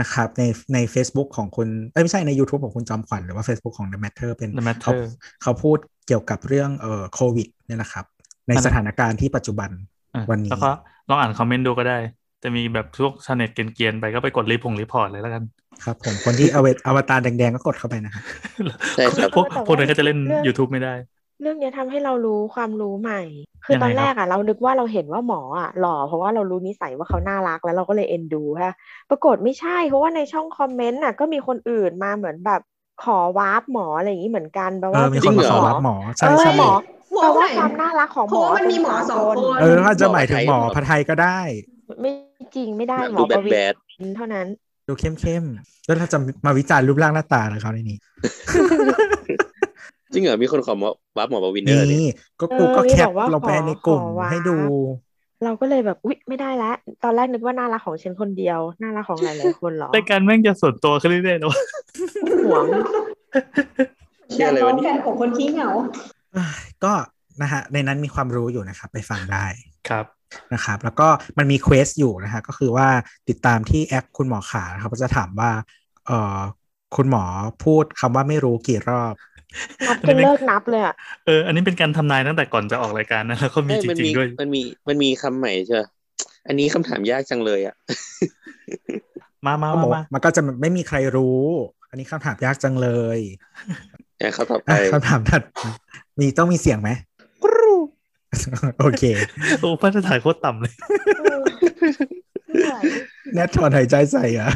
นะครับในใน Facebook ของคุณเอ้ยไม่ใช่ใน YouTube ของคุณจอมขวัญหรือว่า Facebook ของ The Matter เป็น The Matter เขาเขาพูดเกี่ยวกับเรื่องเอ่อโควิดเนี่ยนะครับ ในมันสถานการณ์ที่ปัจจุบันอะวันนี้แล้วก็ลองอ่านคอมเมนต์ดูก็ได้ จะมีแบบพวกชาวเน็ตเกรียนๆไปก็ไปกดรีพง report เลยแล้วกัน ครับผมคนที่เอาเวอวตารแดงๆก็กดเข้าไปนะครับใช่ครับพวกพวกนั้นก็จะเล่นเรื่อง YouTube ไม่ได้ เรื่องเนี้ยทำให้เรารู้ความรู้ใหม่ คือยังไงตอนแรกครัอะเรานึกว่าเราเห็นว่าหมออะหล่อเพราะว่าเรารู้นิสัยว่าเขาน่ารักแล้วเราก็เลยเอ็นดูฮะปรากฏไม่ใช่ เพราะว่าในช่องคอมเมนต์อะก็มีคนอื่นมาเหมือนแบบขอวาร์ปหมออะไรอย่างนี้เหมือนกันแปลเอว่าอมีคนมาขอรับหมอเอใช่อใช่หมอหมอแปลว่าไหนความน่ารักของหเพมอราะว่ามันมีหมอสองคนเออถ้าจะหมายถึงหมอพระไทยก็ได้ ไม่จริงไม่ได้แบบหมดูอแบปดวิแบดนเท่านั้น ดูเข้มๆแล้วถ้าจะมาวิจารณ์รูปร่างหน้าตาของเขาในนี้ จริงเหรอมีคนขอมาวับหมอปวินเนอร์เนี่ยนี่ก็กูเออก็มีแคปบอกว่าลงไปขอในกลุ่มขอวาร์ปให้ดู เราก็เลยแบบอุ๊ยไม่ได้แล้วตอนแรกนึกว่าน่ารักของฉันคนเดียวน่ารักของหลายๆคนเหรอรายการแม่งจะส่วนตัวขึ้นเรื่อยๆนะวะหวงเชื่ออะไรวะเนี่ยกันของคนขี้เหงาก็นะฮะในนั้นมีความรู้อยู่นะครับ ไปฟังได้ครับนะครับแล้วก็มันมีเควสอยู่นะฮะก็คือว่าติดตามที่แอปคุณหมอขานะครับก็จะถามว่าเอ่อคุณหมอพูดคำว่าไม่รู้กี่รอบ นับจนเลิกนับเลยอะเอออันนี้เป็นการทำนายตั้งแต่ก่อนจะออกรายการนะแล้วก็มีเอ้ยจมันริมีงๆด้วยมันมีมันมีคำใหม่ใช่ปะอันนี้คำถามยากจังเลยอะมามาก็มาบอกมามันก็จะไม่มีใครรู้ อันนี้คำถามยากจังเลยอะเขาต่อไปอะคำถามถัดมามีต้องมีเสียงไหมโอเค โอ้มาตรฐานโคตรต่ำเลยเออไม่ไหว แนทถอนหายใจใส่อะ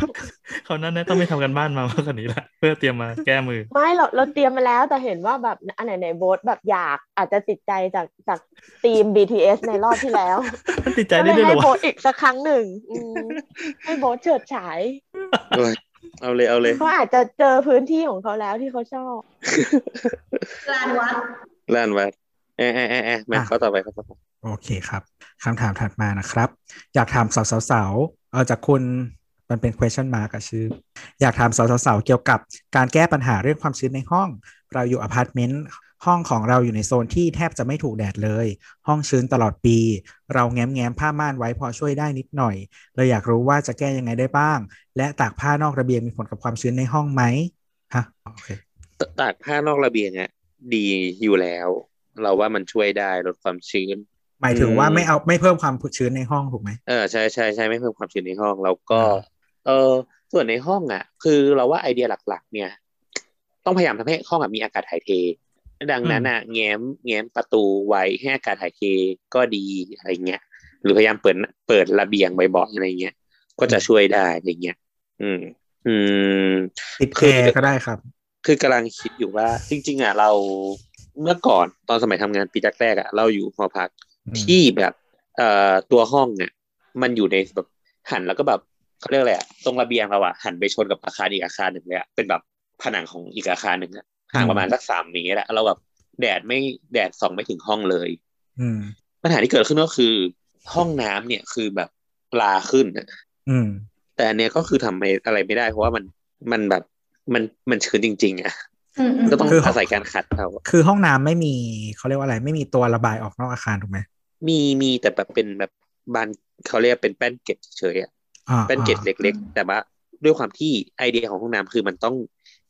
เขาวนั้นนะต้องไปทำกันบ้านมามากกว่านี้ละเพื่อเตรียมมาแก้มือ ไม่เราเราเตรียมมาแล้วแต่เห็นว่าแบบอันไหนไหนโบสแบบอยากอาจจะติดใจจากจากทีม BTS ในรอบที่แล้วมันติดใจก็เลได้ยด้วยเหรให้อโบวะสอีกสักครั้งหนึ่งอืมให้โบสเฉิดฉายโอ้ยเอาเลยเอาเลยเขาอาจจะเจอพื้นที่ของเขาแล้วที่เขาชอบลานวัดล้านวัดเอะเอะเอะเอะมาอะเขาต่อไปเขาต่อไปโอเคครับคำถามถัดมานะครับ อยากถามสาวๆๆ เอาจากคุณมันเป็น question mark อะชื่อ อยากถามสาวๆเกี่ยวกับการแก้ปัญหาเรื่องความชื้นในห้อง เราอยู่อพาร์ตเมนต์ห้องของเราอยู่ในโซนที่แทบจะไม่ถูกแดดเลย ห้องชื้นตลอดปี เราแง้มแง้มๆผ้าม่านไว้พอช่วยได้นิดหน่อยเราอยากรู้ว่าจะแก้ยังไงได้บ้าง และตากผ้านอกระเบียงมีผลกับความชื้นในห้องไหมฮะโอเคตากผ้านอกระเบียงอะดีอยู่แล้ว เราว่ามันช่วยได้ลดความชื้น หมายถึงว่าอืมไม่เอาไม่เพิ่มความชื้นในห้องถูกไหมเออใช่ใช่ใช่ไม่เพิ่มความชื้นในห้องแล้วก็อ่าเออส่วนในห้องอะ คือเราว่าไอเดียหลัก ๆ เนี่ย ต้องพยายามทำให้ห้องอะมีอากาศถ่ายเท ดังนั้นอะแง้มแง้มประตูไว้ให้อากาศถ่ายเทก็ดีอะไรเงี้ยหรือพยายามเปิดเปิดระเบียงบ่อยๆอะไรเงี้ยก็จะช่วยได้อย่างเงี้ยอืม อืมติดคืแออร์ก็ได้ครับ คือกำลังคิดอยู่ว่า จริง ๆ อะ เราเมื่อก่อนตอนสมัยทำงานปีแรกๆอะเราอยู่หอพักอืม ที่แบบเอ่อตัวห้องอะมันอยู่ในแบบหันแล้วก็แบบเขาเรียกอะไรอะตรงระเบียงเราอะหันไปชนกับอาคารอีกอาคารหนึ่งเลยอะเป็นแบบผนังของอีกอาคารหนึ่งอะห่างประมาณสักสามเมตรอะเราแบบแดดไม่แดดส่องไม่ถึงห้องเลยอืมปัญหาที่เกิดขึ้นก็คือ ห้องน้ำเนี่ยคือแบบปลาขึ้นอะอืมแต่อันเนี้ยก็คือทำอะไรไม่ได้ เพราะว่ามันมันแบบมันมันชื้นจริง ๆอะอืมอืม ก็ต้องคืออาศัยการขัดเอาคือห้องน้ำไม่มีเขาเรียกว่าอะไร ไม่มีตัวระบายออกนอกอาคารถูกไหมมีมีแต่แบบเป็นแบบบานเขาเรียกเป็นแป้นเกล็ดเฉยๆอะอ่าแป้นเกล็ดอ่าเล็ก ๆ แต่ว่าด้วยความที่ไอเดียของห้องน้ำคือมันต้อง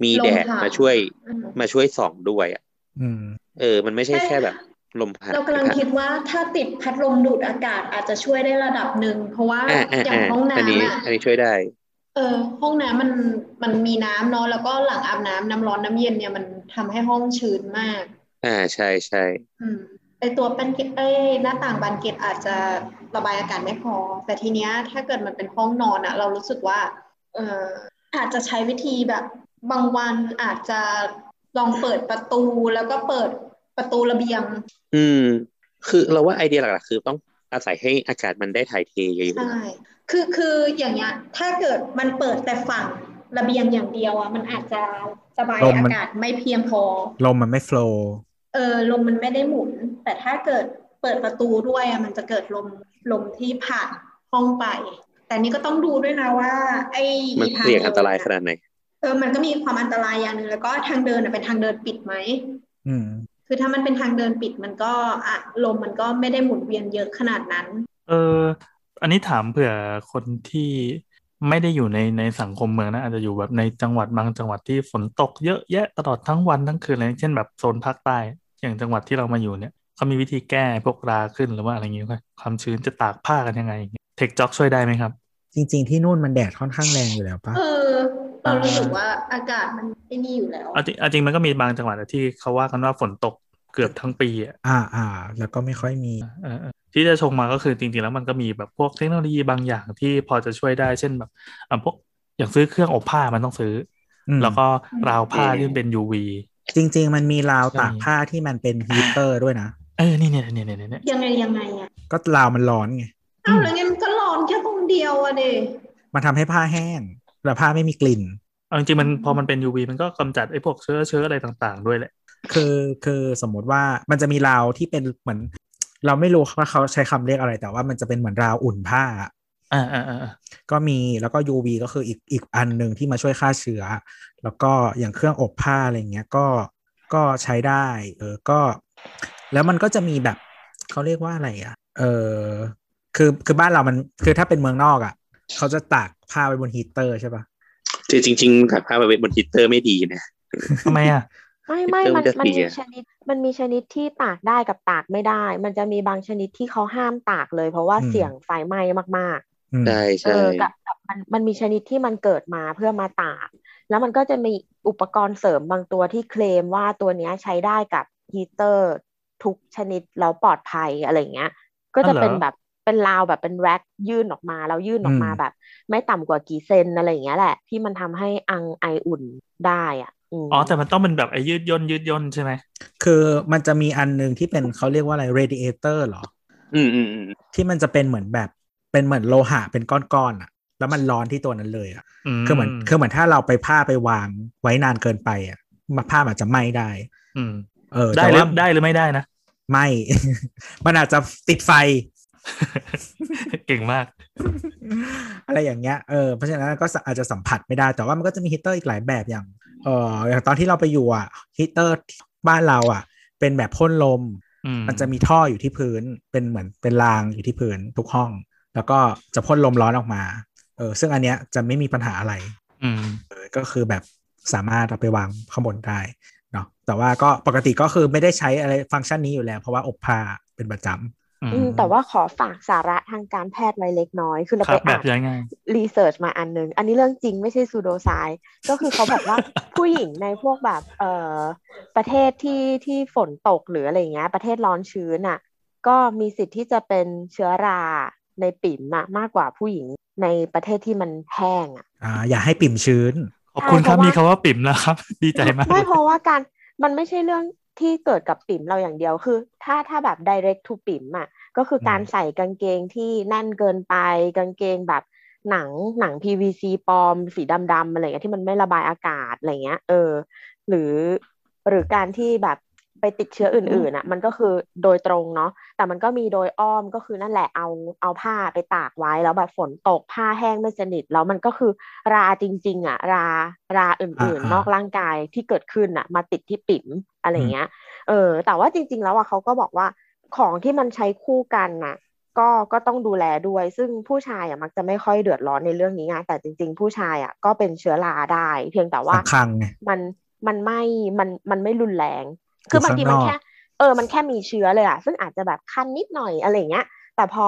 มีแดดลมผ่านมาช่วยอืมมาช่วยส่องด้วยอะอืมเออ มันไม่ใช่แค่แบบลมพัดเรากำลังคิดว่าถ้าติดพัดลมดูดอากาศอาจจะช่วยได้ระดับหนึ่งเพราะว่าอ่าอ่าอย่างอ่าห้องอันนี้น้ำอะอันนี้ช่วยได้ เออห้องน้ำมันมันมีน้ำเนาะแล้วก็หลังอาบน้ำน้ำร้อนน้ำเย็นเนี่ยมันทำให้ห้องชื้นมาก อ่าใช่ใช่อืมไอตัวเป็นเกล็ดไอหน้าต่างบานเกล็ดอาจจะระบายอากาศไม่พอ แต่ทีเนี้ยถ้าเกิดมันเป็นห้องนอนอะเรารู้สึกว่าเอออาจจะใช้วิธีแบบบางวันอาจจะลองเปิดประตูแล้วก็เปิดประตูระเบียง อืม คือเราว่าไอเดียหลักๆคือต้องอาศัยให้อากาศมันได้ถ่ายเทเยอะใช่ คือคืออย่างเงี้ยถ้าเกิดมันเปิดแต่ฝั่งระเบียงอย่างเดียวอะมันอาจจะระบายลมมันอากาศไม่เพียงพอลมมันไม่โฟล์เออลมมันไม่ได้หมุน แต่ถ้าเกิดเปิดประตูด้วยอะมันจะเกิดลมลมที่ผ่านห้องไป แต่นี่ก็ต้องดูด้วยนะว่า ไอ้ๆมันทางเสี่ยงอันตรายเดิขนาดไหนเออมันก็มีความอันตรายอย่างหนึ่งแล้วก็ทางเดินอะเป็นทางเดินปิดไหมอืมคือถ้ามันเป็นทางเดินปิดมันก็อะลมมันก็ไม่ได้หมุนเวียนเยอะขนาดนั้น เออ อันนี้ถามเผื่อคนที่ไม่ได้อยู่ในในสังคมเมืองนะอาจจะอยู่แบบในจังหวัดบางจังหวัดที่ฝนตกเยอะแยะตลอดทั้งวันทั้งคืนเลยเช่นแบบโซนภาคใต้ อย่างจังหวัดที่เรามาอยู่เนี่ยเขามีวิธีแก้พวกราขึ้นหรือว่าอะไรอย่างเงี้ยความชื้นจะตากผ้ากันยังไงเทคจ็อกช่วยได้ไหมครับ จริง ๆ ที่นู่นมันแดดค่อนข้างแรงอยู่แล้วปะเออเรารู้สึกว่าอากาศมันไม่นี่อยู่แล้วเอาจริงเอาจริงมันก็มีบางจังหวัดอะที่เขาว่ากันว่าฝนตก เกือบทั้งปีอะอ่าอ่า แล้วก็ไม่ค่อยมีเออเออที่จะชงมาก็คือจริงๆ แล้วมันก็มีแบบพวกเทคโนโลยีบางอย่างที่พอจะช่วยได้เช่นแบบอะพวกอย่างซื้อเครื่องอบผ้ามันต้องซื้ออมแล้วก็ราวผ้าอืมที่เป็น UV จริง ๆ มันมีราวใช่ตากผ้าที่มันเป็นฮีเตอร์ด้วยนะเออนี่เนี่ยเนี่ยเนี่ยเนี่ยยังไงยังไงอะก็ราวมันร้อนไงอ้าวแล้วงั้นมันก็ร้อนแค่ตรงเดียวอะเดมันทำให้ผ้าแห้งแล้วผ้าไม่มีกลิ่นเอาจริงๆมันพอมันเป็น UV มันก็กำจัดไอ้พวกเชื้อเชื้ออะไรต่าง ๆ ด้วยแหละ คือคือสมมติว่ามันจะมีราวที่เป็นเหมือน เราไม่รู้ว่าเขาใช้คำเรียกอะไร แต่ว่ามันจะเป็นเหมือนราวอุ่นผ้าอ่าอ่าอ่าก็มีแล้วก็ UV ก็คืออีกอีกอันหนึ่งที่มาช่วยฆ่าเชื้อ แล้วก็อย่างเครื่องอบผ้าอะไรเงี้ยก็ก็ใช้ได้ เออก็ แล้วมันก็จะมีแบบเขาเรียกว่าอะไรอะ เออคือคือบ้านเรามันคือถ้าเป็นเมืองนอกอะ เขาจะตากผ้าไว้บนฮีตเตอร์ใช่ปะคือจริงๆถักผ้าไปบนฮีตเตอร์ไม่ดีนะทำไมอะ ไม่ไม่เติมมันจะมันเสีมียชนิด มันมีชนิดที่ตากได้กับตากไม่ได้ มันจะมีบางชนิดที่เขาห้ามตากเลย เพราะว่าเสี่ยงไฟไหม้มากอืมใช่ๆเอใช่อกับกับมันมันมีชนิดที่มันเกิดมาเพื่อมาตาก แล้วมันก็จะมีอุปกรณ์เสริมบางตัวที่เคลมว่าตัวเนี้ยใช้ได้กับฮีเตอร์ทุกชนิดแล้วปลอดภัยอะไรเงี้ย ก็จะอ๋อเหรอเป็นแบบเป็นราวแบบเป็นแร็คยื่นออกมาแล้วยื่นออกมาแบบ ไม่ต่ำกว่ากี่เซนอะไรอย่างเงี้ยแหละ ที่มันทำให้อังไออุ่นได้อะม อ๋อแต่มันต้องเป็นแบบไอ้ยืดย่นยืดย่นใช่ไหม คือมันจะมีอันหนึ่งที่เป็นเขาเรียกว่าอะไร radiator เหรออืมอืมอืมที่มันจะเป็นเหมือนแบบเป็นเหมือนโลหะเป็นก้อนๆอะ แล้วมันร้อนที่ตัวนั้นเลยอะมคือเหมือนคือเหมือนถ้าเราไปผ้าไปวางไว้นานเกินไปอะมาผ้ามันอาจจะไหม้ได้ อืม เออได้แต่หรือว่าได้หรือไม่ได้นะไหม้มันอาจจะติดไฟ เก่งมาก อะไรอย่างเงี้ย เออ เพราะฉะนั้นก็อาจจะสัมผัสไม่ได้ แต่ว่ามันก็จะมีฮีตเตอร์อีกหลายแบบอย่าง เอออย่างตอนที่เราไปอยู่อะฮีตเตอร์บ้านเราอะ เป็นแบบพ่นลมอืมมันจะมีท่ออยู่ที่พื้นเป็นเหมือนเป็นรางอยู่ที่พื้นทุกห้อง แล้วก็จะพ่นลมร้อนออกมา เออซึ่งอันเนี้ยจะไม่มีปัญหาอะไร อืมเออก็คือแบบสามารถเอาไปวางข้างบนได้เนาะแต่ว่าก็ปกติก็คือไม่ได้ใช้อะไรฟังก์ชันนี้อยู่แล้ว เพราะว่าอบผ้าเป็นประจำอืมอืม แต่ว่าขอฝากสาระทางการแพทย์ไว้เล็กน้อย คือเราครัไปบแบอ่าบนยังไงรีเสิร์ชมาอันนึง อันนี้เรื่องจริงไม่ใช่ซูโดไซก็คือเขาบอกว่าผู้หญิงในพวกแบบเอ่อประเทศที่ที่ฝนตกหรืออะไรเงี้ย ประเทศร้อนชื้นอะ ก็มีสิทธิ์ที่จะเป็นเชื้อราในปิ่มอะมากกว่าผู้หญิงในประเทศที่มันแห้งอะอ่า อย่าให้ปิ่มชื้น ขอบคุณครับใช่เพราะว่ามีมีคำว่าปิ่มแล้วครับ ดีใจมาก ไม่เพราะว่าการมันไม่ใช่เรื่อง ที่เกิดกับปิ่มเราอย่างเดียวคือ ถ้าถ้าแบบ direct to ปิ่มอะก็คือการอืมใส่กางเกงที่แน่นเกินไปกางเกงแบบหนังหนัง PVC ปลอม สีดำๆอะไรเงี้ยที่มันไม่ระบายอากาศอะไรเงี้ย เออ หรือหรือการที่แบบ ไปติดเชื้ออื่นๆอะ มันก็คือโดยตรงเนาะแต่มันก็มีโดยอ้อมก็คือนั่นแหละเอาเอาผ้าไปตากไว้แล้วแบบฝนตกผ้าแห้งไม่สนิท แล้วมันก็คือราจริง ๆ อะ ราราอื่นอ่าๆๆนอกร่างกายที่เกิดขึ้นอะ มาติดที่ปิ่มอะไรเงี้ย เออ แต่ว่าจริง ๆ แล้วอะเขาก็บอกว่าของที่มันใช้คู่กันน่ะก็ก็ต้องดูแลด้วย ซึ่งผู้ชายอะมักจะไม่ค่อยเดือดร้อนในเรื่องนี้ไงแต่จริง ๆ ผู้ชายอะก็เป็นเชื้อราได้ เพียงแต่ว่าสังคังไงมันมันไม่มันมันไม่รุนแรงอยู่ คือบางทีมันข้างนอกแค่ เออ มันแค่มีเชื้อเลยอะซึ่งอาจจะแบบคันนิดหน่อยอะไรเงี้ย แต่พอ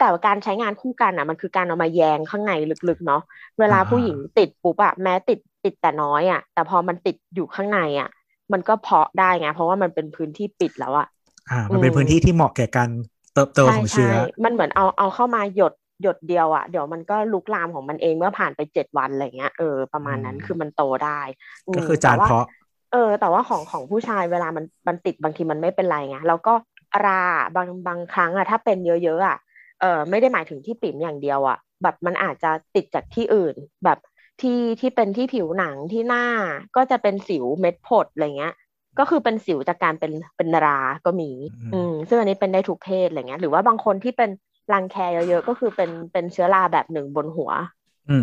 แต่ว่าการใช้งานคู่กันอะมันคือการเอามาแยงข้างในลึกๆเนาะ เวลาผู้หญิงติดปุ๊บอะแม้ติดติดแต่น้อยอะแต่พอมันติดอยู่ข้างในอะมันก็เพาะได้ไง เพราะว่ามันเป็นพื้นที่ปิดแล้วอะอ่า มันเป็นอืมพื้นที่ที่เหมาะแก่การเติบโตใช่ของเชื้อใช่มันเหมือนเอาเอาเข้ามาหยดหยดเดียวอะเดี๋ยวมันก็ลุกลามของมันเองเมื่อผ่านไปเจ็ดวันอะไรเงี้ยเออประมาณนั้นอืมคือมันโตได้มก็คือจานแต่ว่เพาะ เออ แต่ว่าของของผู้ชายเวลามันมันติดบางทีมันไม่เป็นไรไงแล้วก็ราบางบางครั้งอะถ้าเป็นเยอะๆอะเออไม่ได้หมายถึงที่ปิ่มอย่างเดียวอะแบบมันอาจจะติดจากที่อื่น แบบที่ที่เป็นที่ผิวหนังที่หน้าก็จะเป็นสิวเม็ดผดอะไรเงี้ย ก็คือเป็นสิวจากการเป็นเป็นราก็มี อืมอืมซึ่งอันนี้เป็นได้ทุกเพศอะไรเงี้ย หรือว่าบางคนที่เป็นรังแคเยอะๆก็คือเป็นเป็นเชื้อราแบบหนึ่งบนหัวอืม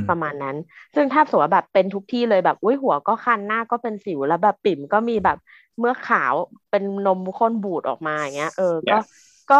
ประมาณนั้น ซึ่งถ้าสมมติว่าแบบเป็นทุกที่เลยแบบอุ้ยหัวก็คันหน้าก็เป็นสิวแล้วแบบปิ่มก็มีแบบเมื่อกขาวเป็นนมข้นบูดออกมาอย่างเงี้ย เออ ก็ก็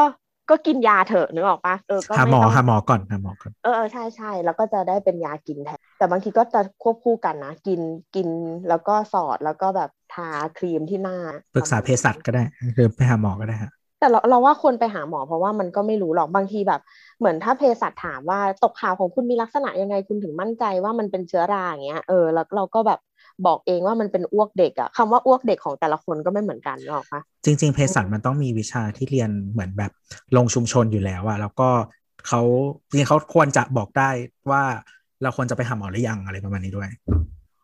ก็กินยาเถอะนึกออกปะเออก็หาหมไม่อต้องหาหมอก่อนหาหมอก่อนเออเออใช่ใช่แล้วก็จะได้เป็นยากินแทนแต่บางทีก็จะควบคู่กันนะ กินกินแล้วก็สอดแล้วก็แบบทาครีมที่หน้าปรึกษาเภสัชก็ได้ คือไปหาหมอก็ได้ฮะแต่เราเราว่าควรไปหาหมอเพราะว่ามันก็ไม่รู้หรอกบางทีแบบ เหมือนถ้าเภสัชถามว่าตกขาวของคุณมีลักษณะยังไงคุณถึงมั่นใจว่ามันเป็นเชื้อราอย่างเงี้ยเออแล้วเราก็แบบบอกเองว่ามันเป็นอ้วกเด็กอะคำว่าอ้วกเด็กของแต่ละคนก็ไม่เหมือนกันหรอกปะจริง ๆเภสัชมันต้องมีวิชาที่เรียนเหมือนแบบลงชุมชนอยู่แล้วอะแล้วก็เขาจริงๆเขาควรจะบอกได้ว่าเราควรจะไปหาหมอหรือยังอะไรประมาณนี้ด้วย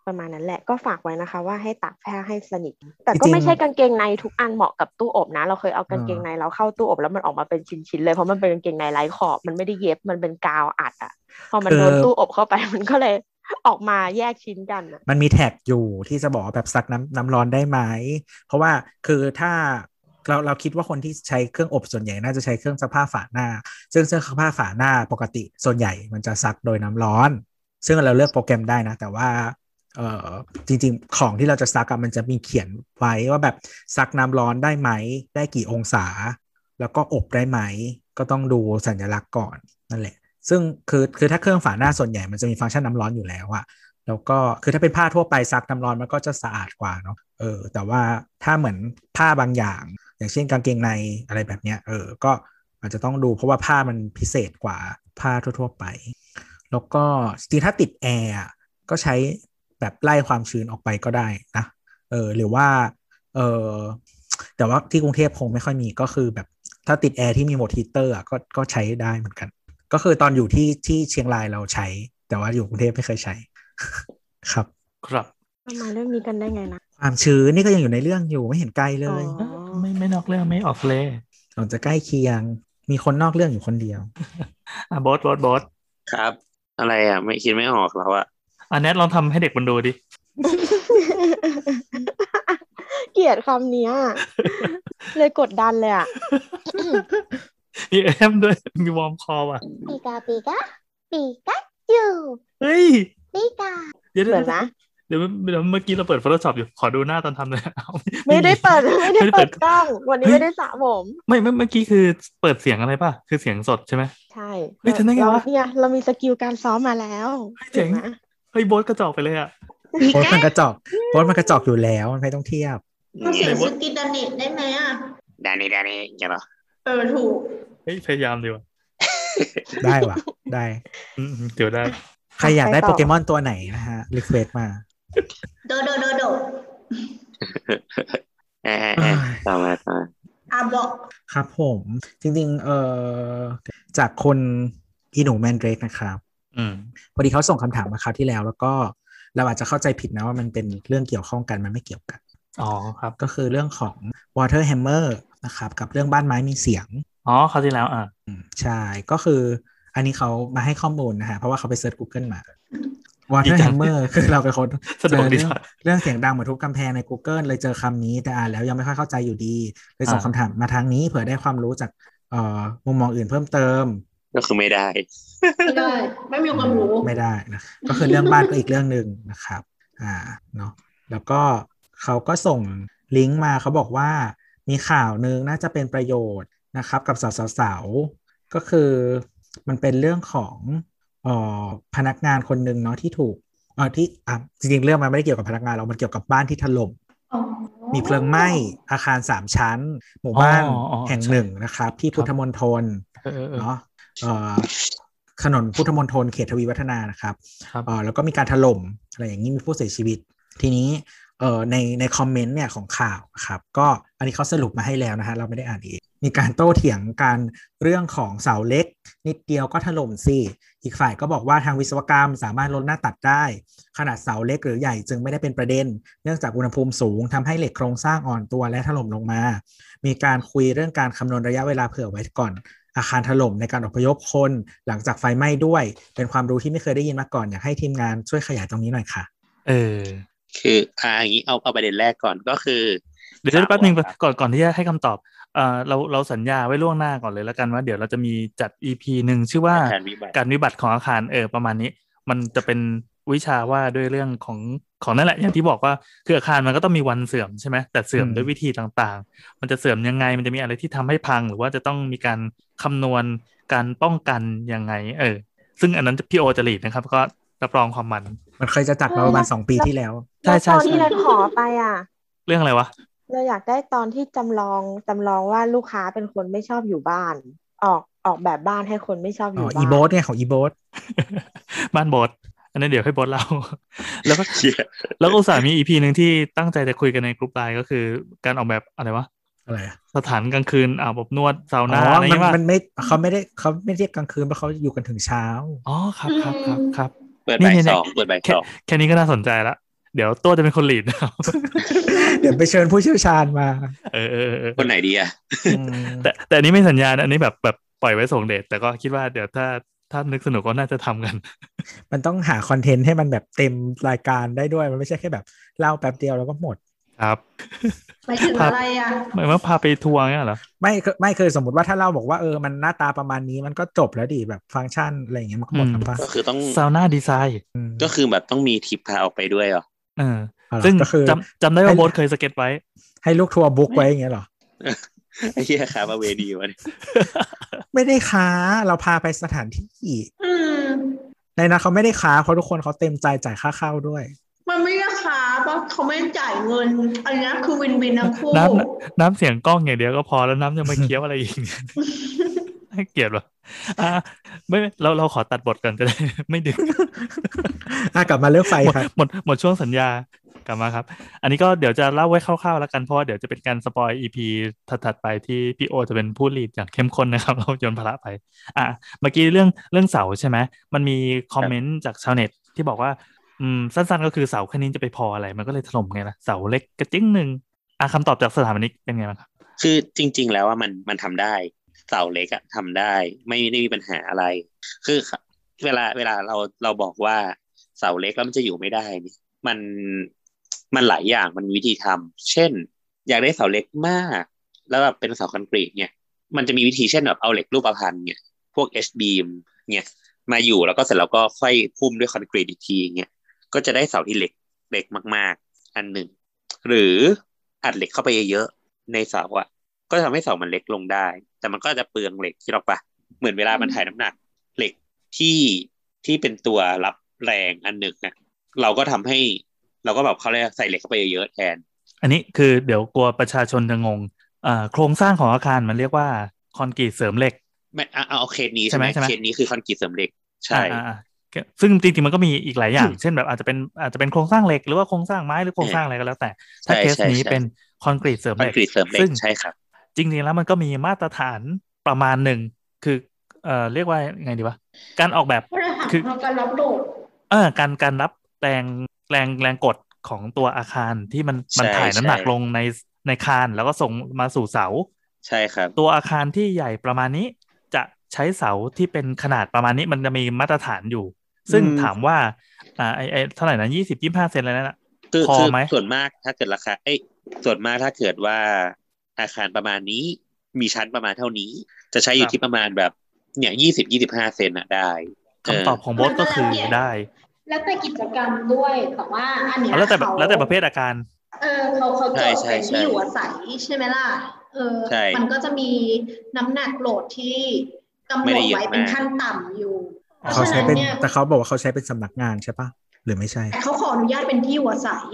ประมาณนั้นแหละก็ฝากไว้นะคะ ว่าให้ตากผ้าให้สนิท แต่ก็จริงๆไม่ใช่กางเกงในทุกอันเหมาะกับตู้อบนะ เราเคยเอากางเกงในเราเข้าตู้อบแล้วมันออกมาเป็นชิ้นๆเลยเพราะมันเป็นกางเกงในไร้ขอบมันไม่ได้เย็บมันเป็นกาวอัดอะพอมันโดนตู้อบเข้าไปมันก็เลยออกมาแยกชิ้นกันอะมันมีแท็กอยู่ที่จะบอกว่าแบบซักน้ำน้ำร้อนได้ไหม เพราะว่าคือถ้าเราเราคิดว่าคนที่ใช้เครื่องอบส่วนใหญ่น่าจะใช้เครื่องซักผ้าฝาหน้า ซึ่งเครื่องซักผ้าฝาหน้าปกติส่วนใหญ่มันจะซักโดยน้ำร้อน ซึ่งเราเลือกโปรแกรมได้นะ แต่ว่า เออจริงๆ ของที่เราจะซักอะมันจะมีเขียนไว้ว่าแบบซักน้ำร้อนได้ไหม ได้กี่องศา แล้วก็อบได้ไหม ก็ต้องดูสัญลักษณ์ก่อนนั่นแหละ ซึ่งคือคือถ้าเครื่องฝาหน้าส่วนใหญ่มันจะมีฟังก์ชันน้ำร้อนอยู่แล้วอะแล้วก็คือถ้าเป็นผ้าทั่วไปซักน้ำร้อนมันก็จะสะอาดกว่าเนาะเออแต่ว่าถ้าเหมือนผ้าบางอย่าง อย่างเช่นกางเกงในอะไรแบบเนี้ยเออก็อาจจะต้องดูเพราะว่าผ้ามันพิเศษกว่าผ้าทั่ว ๆ ไป แล้วก็จริงถ้าติดแอร์ก็ใช้ แบบไล่ความชื้นออกไปก็ได้นะเออหรือว่าเออแต่ว่าที่กรุงเทพคงไม่ค่อยมีก็คือแบบถ้าติดแอร์ที่มีโหมดฮีตเตอร์อะก็ก็ใช้ได้เหมือนกัน ก็คือตอนอยู่ที่ที่เชียงรายเราใช้ แต่ว่าอยู่กรุงเทพไม่เคยใช้ ครับ ครับเรามาเรื่องนี้กันได้ไงนะความชื้นนี่ก็ยังอยู่ในเรื่องอยู่ไม่เห็นไกลเลยอ๋อไม่ไม่นอกเรื่องไม่ออกเลยหลังจะใกล้เคียง มีคนนอกเรื่องอยู่คนเดียวอะบอสบอสบอสครับ อะไรอะ ไม่คิดไม่ออกแล้วอะ อะแนทลองทำให้เด็กมันดูดิ เกลียดคำเนี้ยเลยกดดันเลยอะ มีแอมด้วย มีวอร์มคอว่ะปีกาปีกาปีกาจูเฮ้ยปีกาเดี๋ยวเหมือนนะเดี๋ยวเดี๋ยวเมื่อกี้เราเปิด Photoshop อยู่ ขอดูหน้าตอนทำเลยเอาไม่ได้เปิด ไม่ได้ไม่ได้เปิเปิดดกล้อง วันนี้เฮ้ยไม่ได้สระผมไม่ไม่เมื่อกี้คือเปิดเสียงอะไรป่ะ คือเสียงสดใช่ไหม ใช่ เฮ้ยทำได้ไงวะเราเนี่ยเรามีสกิลการซ้อมมาแล้วเจ๋งห็นไหม เฮ้ยโบอสกระจอกไปเลยอะโพสต์มันกระจอกโพสต์มันกระจอกอยู่แล้วมันไม่ต้องเทียบก็เสียงสกิดาเน็ตได้ไหมอะดานี่ดานี่อย่างเงี้ยเหรอเออถูกเฮ้ยพยายามดีว่ะได้ว่ะได้อืมอืมเดี๋ยวได้ ใครอยากได้โปเกมอนตัวไหนนะฮะรีเควสมา โดโดโดโดเออเออเออต่อมาต่อมาอาบอกครับผม จริง ๆ เอ่อจากคนอีหนูแมนเดรกนะครับ อืม พอดีเขาส่งคำถามมาคราวที่แล้ว แล้วก็เราอาจจะเข้าใจผิดนะว่ามันเป็นเรื่องเกี่ยวข้องกันมันไม่เกี่ยวกันอ๋อครับก็คือเรื่องของ Water Hammer นะครับกับเรื่องบ้านไม้มีเสียงอ๋อคราวที่แล้วอะอืมใช่ก็คือ อันนี้เขามาให้ข้อมูลนะฮะเพราะว่าเขาไปเซิร์ช Google มา Water ดีจัง Hammer คือเราเป็นคนสะดวกดีเจอเรื่องจังเรื่องเสียงดังเหมือนทุบกำแพงใน Google เลยเจอคำนี้แต่อ่านแล้วยังไม่ค่อยเข้าใจอยู่ดีเลยส่งอ่าคำถามมาทางนี้เผื่อได้ความรู้จากเอ่อมุมมองอื่นเพิ่มเติม ก็คือไม่ได้ ไม่ได้ ไม่มีความรู้ไม่ได้นะก็คือเรื่องบ้านก็อีกเรื่องหนึ่งนะครับ อ่าเนาะแล้วก็เขาก็ส่งลิงก์มาเขาบอกว่ามีข่าวหนึ่งน่าจะเป็นประโยชน์นะครับ กับสาวๆๆก็คือมันเป็นเรื่องของเอ่อพนักงานคนหนึ่งเนาะที่ถูกเอ่อที่อะจริงๆเรื่องมันไม่ได้เกี่ยวกับพนักงานเรามันเกี่ยวกับบ้านที่ถล่มอ๋อมีเพลิงไหม้อาคารสามชั้น หมู่บ้านอ๋ออ๋อแห่งใช่หนึ่งนะครับ ที่พุทธมณฑลเออเออเออเนาะเอ่อ ถนนพุทธมณฑลเขตทวีวัฒนานะครับครับเอ่อแล้วก็มีการถล่มอะไรอย่างนี้มีผู้เสียชีวิต ทีนี้เอ่อในในคอมเมนต์เนี่ยของข่าวครับก็อันนี้เขาสรุปมาให้แล้วนะฮะเราไม่ได้อ่านเองมีการโต้เถียงกันเรื่องของเสาเล็ก นิดเดียวก็ถล่มสิอีกฝ่ายก็บอกว่าทางวิศวกรรมสามารถลดหน้าตัดได้ ขนาดเสาเล็กหรือใหญ่จึงไม่ได้เป็นประเด็น เนื่องจากอุณหภูมิสูงทำให้เหล็กโครงสร้างอ่อนตัวและถล่มลงมา มีการคุยเรื่องการคำนวณระยะเวลาเผื่อไว้ก่อน อาคารถล่มในการอพยพคนหลังจากไฟไหม้ด้วย เป็นความรู้ที่ไม่เคยได้ยินมาก่อนอยากให้ทีมงานช่วยขยายตรงนี้หน่อยค่ะ เออ คืออ่าอย่างนี้เอาเอาประเด็นแรกก่อนก็คือ เดี๋ยวเดี๋ยวแป๊บนึงครับก่อนก่อนที่จะให้คำตอบเอ่อเราเราสัญญาไว้ล่วงหน้าก่อนเลยแล้วกันว่าเดี๋ยวเราจะมีจัด EP หนึ่งชื่อว่าการวิบัติการวิบัติของอาคารเออประมาณนี้ มันจะเป็น วิชาว่าด้วยเรื่องของของนั่นแหละอย่างที่บอกว่าคืออาคารมันก็ต้องมีวันเสื่อมใช่ไหมแต่เสื่อมอืมด้วยวิธีต่างๆ มันจะเสื่อมยังไง มันจะมีอะไรที่ทำให้พัง หรือว่าจะต้องมีการคำนวณการป้องกันยังไง เออ ซึ่งอันนั้นพี่โอจะหลีดนะครับ ก็รับรองความมัน มันเคยจะจัดมาประมาณสองปีที่แล้วใช่ใช่แล้วตอนที่ใช่เราขอไปอะ เรื่องอะไรวะเราอยากได้ตอนที่จำลองจำลองว่าลูกค้าเป็นคนไม่ชอบอยู่บ้าน ออกออกแบบบ้านให้คนไม่ชอบออ๋อยู่บ้านอีโบสเนี่ยของอีโบสบ้านบด อันนั้นเดี๋ยวให้บดเล่า แล้วก็เชี่ยแล้วก็อุตส่าห์มีอีพีหนึ่งที่ตั้งใจจะคุยกันในกลุ่มไลน์ก็คือการออกแบบอะไรวะอะไรอะสถานกลางคืนอาบอบนวดซาวอ๋น่าออะไรมันเงี้ยว่ามันไม่เขาไม่ได้เขาไม่เรียกกลางคืนเพราะเขาอยู่กันถึงเช้าอ๋อครับครับครับครับเปิดบ่ายนี่ๆๆสองเปิดบ่ายแค่สองแค่นี้ก็น่าสนใจละเดี๋ยวตัวจะเป็นคนลีดนะครับเดี๋ยวไปเชิญผู้เชี่ยวชาญมา เออเออเออเออคนไหนดีอะแต่แต่อันนี้ไม่สัญญาณอันนี้แบบแบบปล่อยไว้ส่งเดทแต่ก็คิดว่าเดี๋ยวถ้า ถ้านึกสนุกก็น่าจะทำกัน มันต้องหาคอนเทนต์ให้มันแบบเต็มรายการได้ด้วย มันไม่ใช่แค่แบบเล่าแป๊บเดียวแล้วก็หมด ครับหมายถึงอะไรอะหมายว่าพาไปทัวร์เงี้ยเหรอ ไม่เคยไม่เคยสมมติว่าถ้าเราบอกว่าเออมันหน้าตาประมาณนี้มันก็จบแล้วดิแบบฟังก์ชันอะไรอย่างเงี้ยมันก็หมดอืมแล้วปะก็คือต้องซาวน่าดีไซน์อืมก็คือแบบต้องมีทริปพาออกไปด้วยเหรอเออเอาล่ะซึ่งก็คือจำจำได้ว่าให้โบ๊ทเคยสเก็ตไว้ ให้ลูกทัวร์บุ๊กไว้อย่างเงี้ยเหรอ ไอ้เหี้ยครับมาเวดีวะเนี่ยไม่ได้ค้า เราพาไปสถานที่อืมในนั้นเขาไม่ได้ค้าเพราะทุกคนเขาเต็มใจจ่ายค่าเข้าด้วย มันไม่ราคาเพราะเขาไม่จ่ายเงิน อันนี้คือวินวินทั้งคู่น้ำน้ำเสียงกล้องอย่างเดียวก็พอแล้วน้ำจะมาเคี้ยวอะไรอีกเนี่ยให้เกียรติวะอะไม่ไม่เราเราขอตัดบทกันจะได้ ไม่ดึงอะกลับมาเรื่องไฟหมดครับหมดหมดช่วงสัญญา กลับมาครับ อันนี้ก็เดี๋ยวจะเล่าไว้คร่าวๆแล้วกันเพราะเดี๋ยวจะเป็นการ spoil EP ถัดๆไปที่พี่โอจะเป็นผู้ lead อย่างเข้มข้นนะครับเราโยนภาระไป อะเมื่อกี้เรื่องเรื่องเสาใช่ไหมมันมีคอมเมนต์จากชาวเน็ตที่บอกว่าอืมสั้นๆ ก็คือเสาแค่นี้จะไปพออะไร มันก็เลยถล่มไงล่ะเสาเล็กกระจิ้งหนึ่งอะคำตอบจากสถาปนิกเป็นไงบ้างครับ คือจริง ๆ แล้วว่ามันมันทำได้เสาเล็กอะทำได้ ไม่ได้มีปัญหาอะไร คือเวลาเวลาเราเราบอกว่าเสาเล็กแล้วมันจะอยู่ไม่ได้นี่มัน มันหลายอย่างมันมีวิธีทำเช่น อยากได้เสาเล็กมาก แล้วแบบเป็นเสาคอนกรีตเนี่ย มันจะมีวิธีเช่นแบบเอาเหล็กรูปพันธ์เนี่ย พวก H beam เนี่ยมาอยู่แล้วก็เสร็จแล้วก็ค่อยพุ่มด้วยคอนกรีตอีกทีเนี่ยก็จะได้เสาที่เล็กเล็กมาก ๆ อันหนึ่ง หรืออัดเหล็กเข้าไปเยอะๆในเสาอะก็จะทำให้เสามันเล็กลงได้ แต่มันก็จะเปลืองเหล็กที่เราปะเหมือนเวลามันถ่ายน้ำหนัก เหล็กที่ที่เป็นตัวรับแรงอันหนึ่งนะเราก็ทำให้ เราก็แบบเขาเรียกใส่เหล็กเข้าไปเยอะๆแทน อันนี้คือเดี๋ยวกลัวประชาชนจะงงอ่าโครงสร้างของอาคารมันเรียกว่าคอนกรีตเสริมเหล็กไม่เอาเอาเอาเคสนี้ใช่ใช่ไหไหมมใช่ไหมเคสนี้คือคอนกรีตเสริมเหล็กใช่อ่าอ่าอ่าซึ่งจริงๆมันก็มีอีกหลายอย่าง เช่นแบบอาจจะเป็นอาจจะเป็นโครงสร้างเหล็กหรือว่าโครงสร้างไม้หรือโครงสร้างอะไรก็แล้วแต่ ถ้าใช่เคสใช่นี้ใช่เป็นคอนกรีตเสริมคเหอนล็กกรีตเสริมเหล็กซึ่งใช่ครับจริงๆแล้วมันก็มีมาตรฐานประมาณหนึ่งคือเอ่อเรียกว่าไงดีวะการออกแบบมาตรฐานคือของการรับ loadเออการการรับแรง แรงแรงกดของตัวอาคารที่มันมันใช่ถ่ายน้ำหนักใช่ลงในในคานแล้วก็ส่งมาสู่เสา ใช่ครับ ตัวอาคารที่ใหญ่ประมาณนี้จะใช้เสาที่เป็นขนาดประมาณนี้มันจะมีมาตรฐานอยู่ ซึ่งอืมถามว่าอ่าไอไอเท่าไหร่นะยี่สิบยี่ห้าเซนอะไรนั่นแหละคือพอคือไหมส่วนมากถ้าเกิดราคาเอ้ยส่วนมากถ้าเกิดว่าอาคารประมาณนี้มีชั้นประมาณเท่านี้ จะใช้อยู่ที่ประมาณแบบเนี่ยยี่สิบยี่สิบห้าเซนอะได้เคำตอบของโบสก็คือได้ แล้วแต่กิจกรรมด้วยแต่ว่าอันเนี้ยเอาแล้วแต่แบบขาแล้วแต่ประเภทอาการ เออเขาเขาจใช่ดใช่เป็นใช่ที่อยู่อาศัยใช่ไหมล่ะเออใช่มันก็จะมีน้ำหนักโหลดที่กำหไม่นได้ดเยอะไว้เป็นมากขั้นต่ำอยู่เพราะเขาฉะใช้นั้นเป็นเนี่ยแต่เขาบอกว่าเขาใช้เป็นสำนักงานใช่ปะหรือไม่ใช่แต่เขาขออนุญาตเป็นที่อยู่อาศัย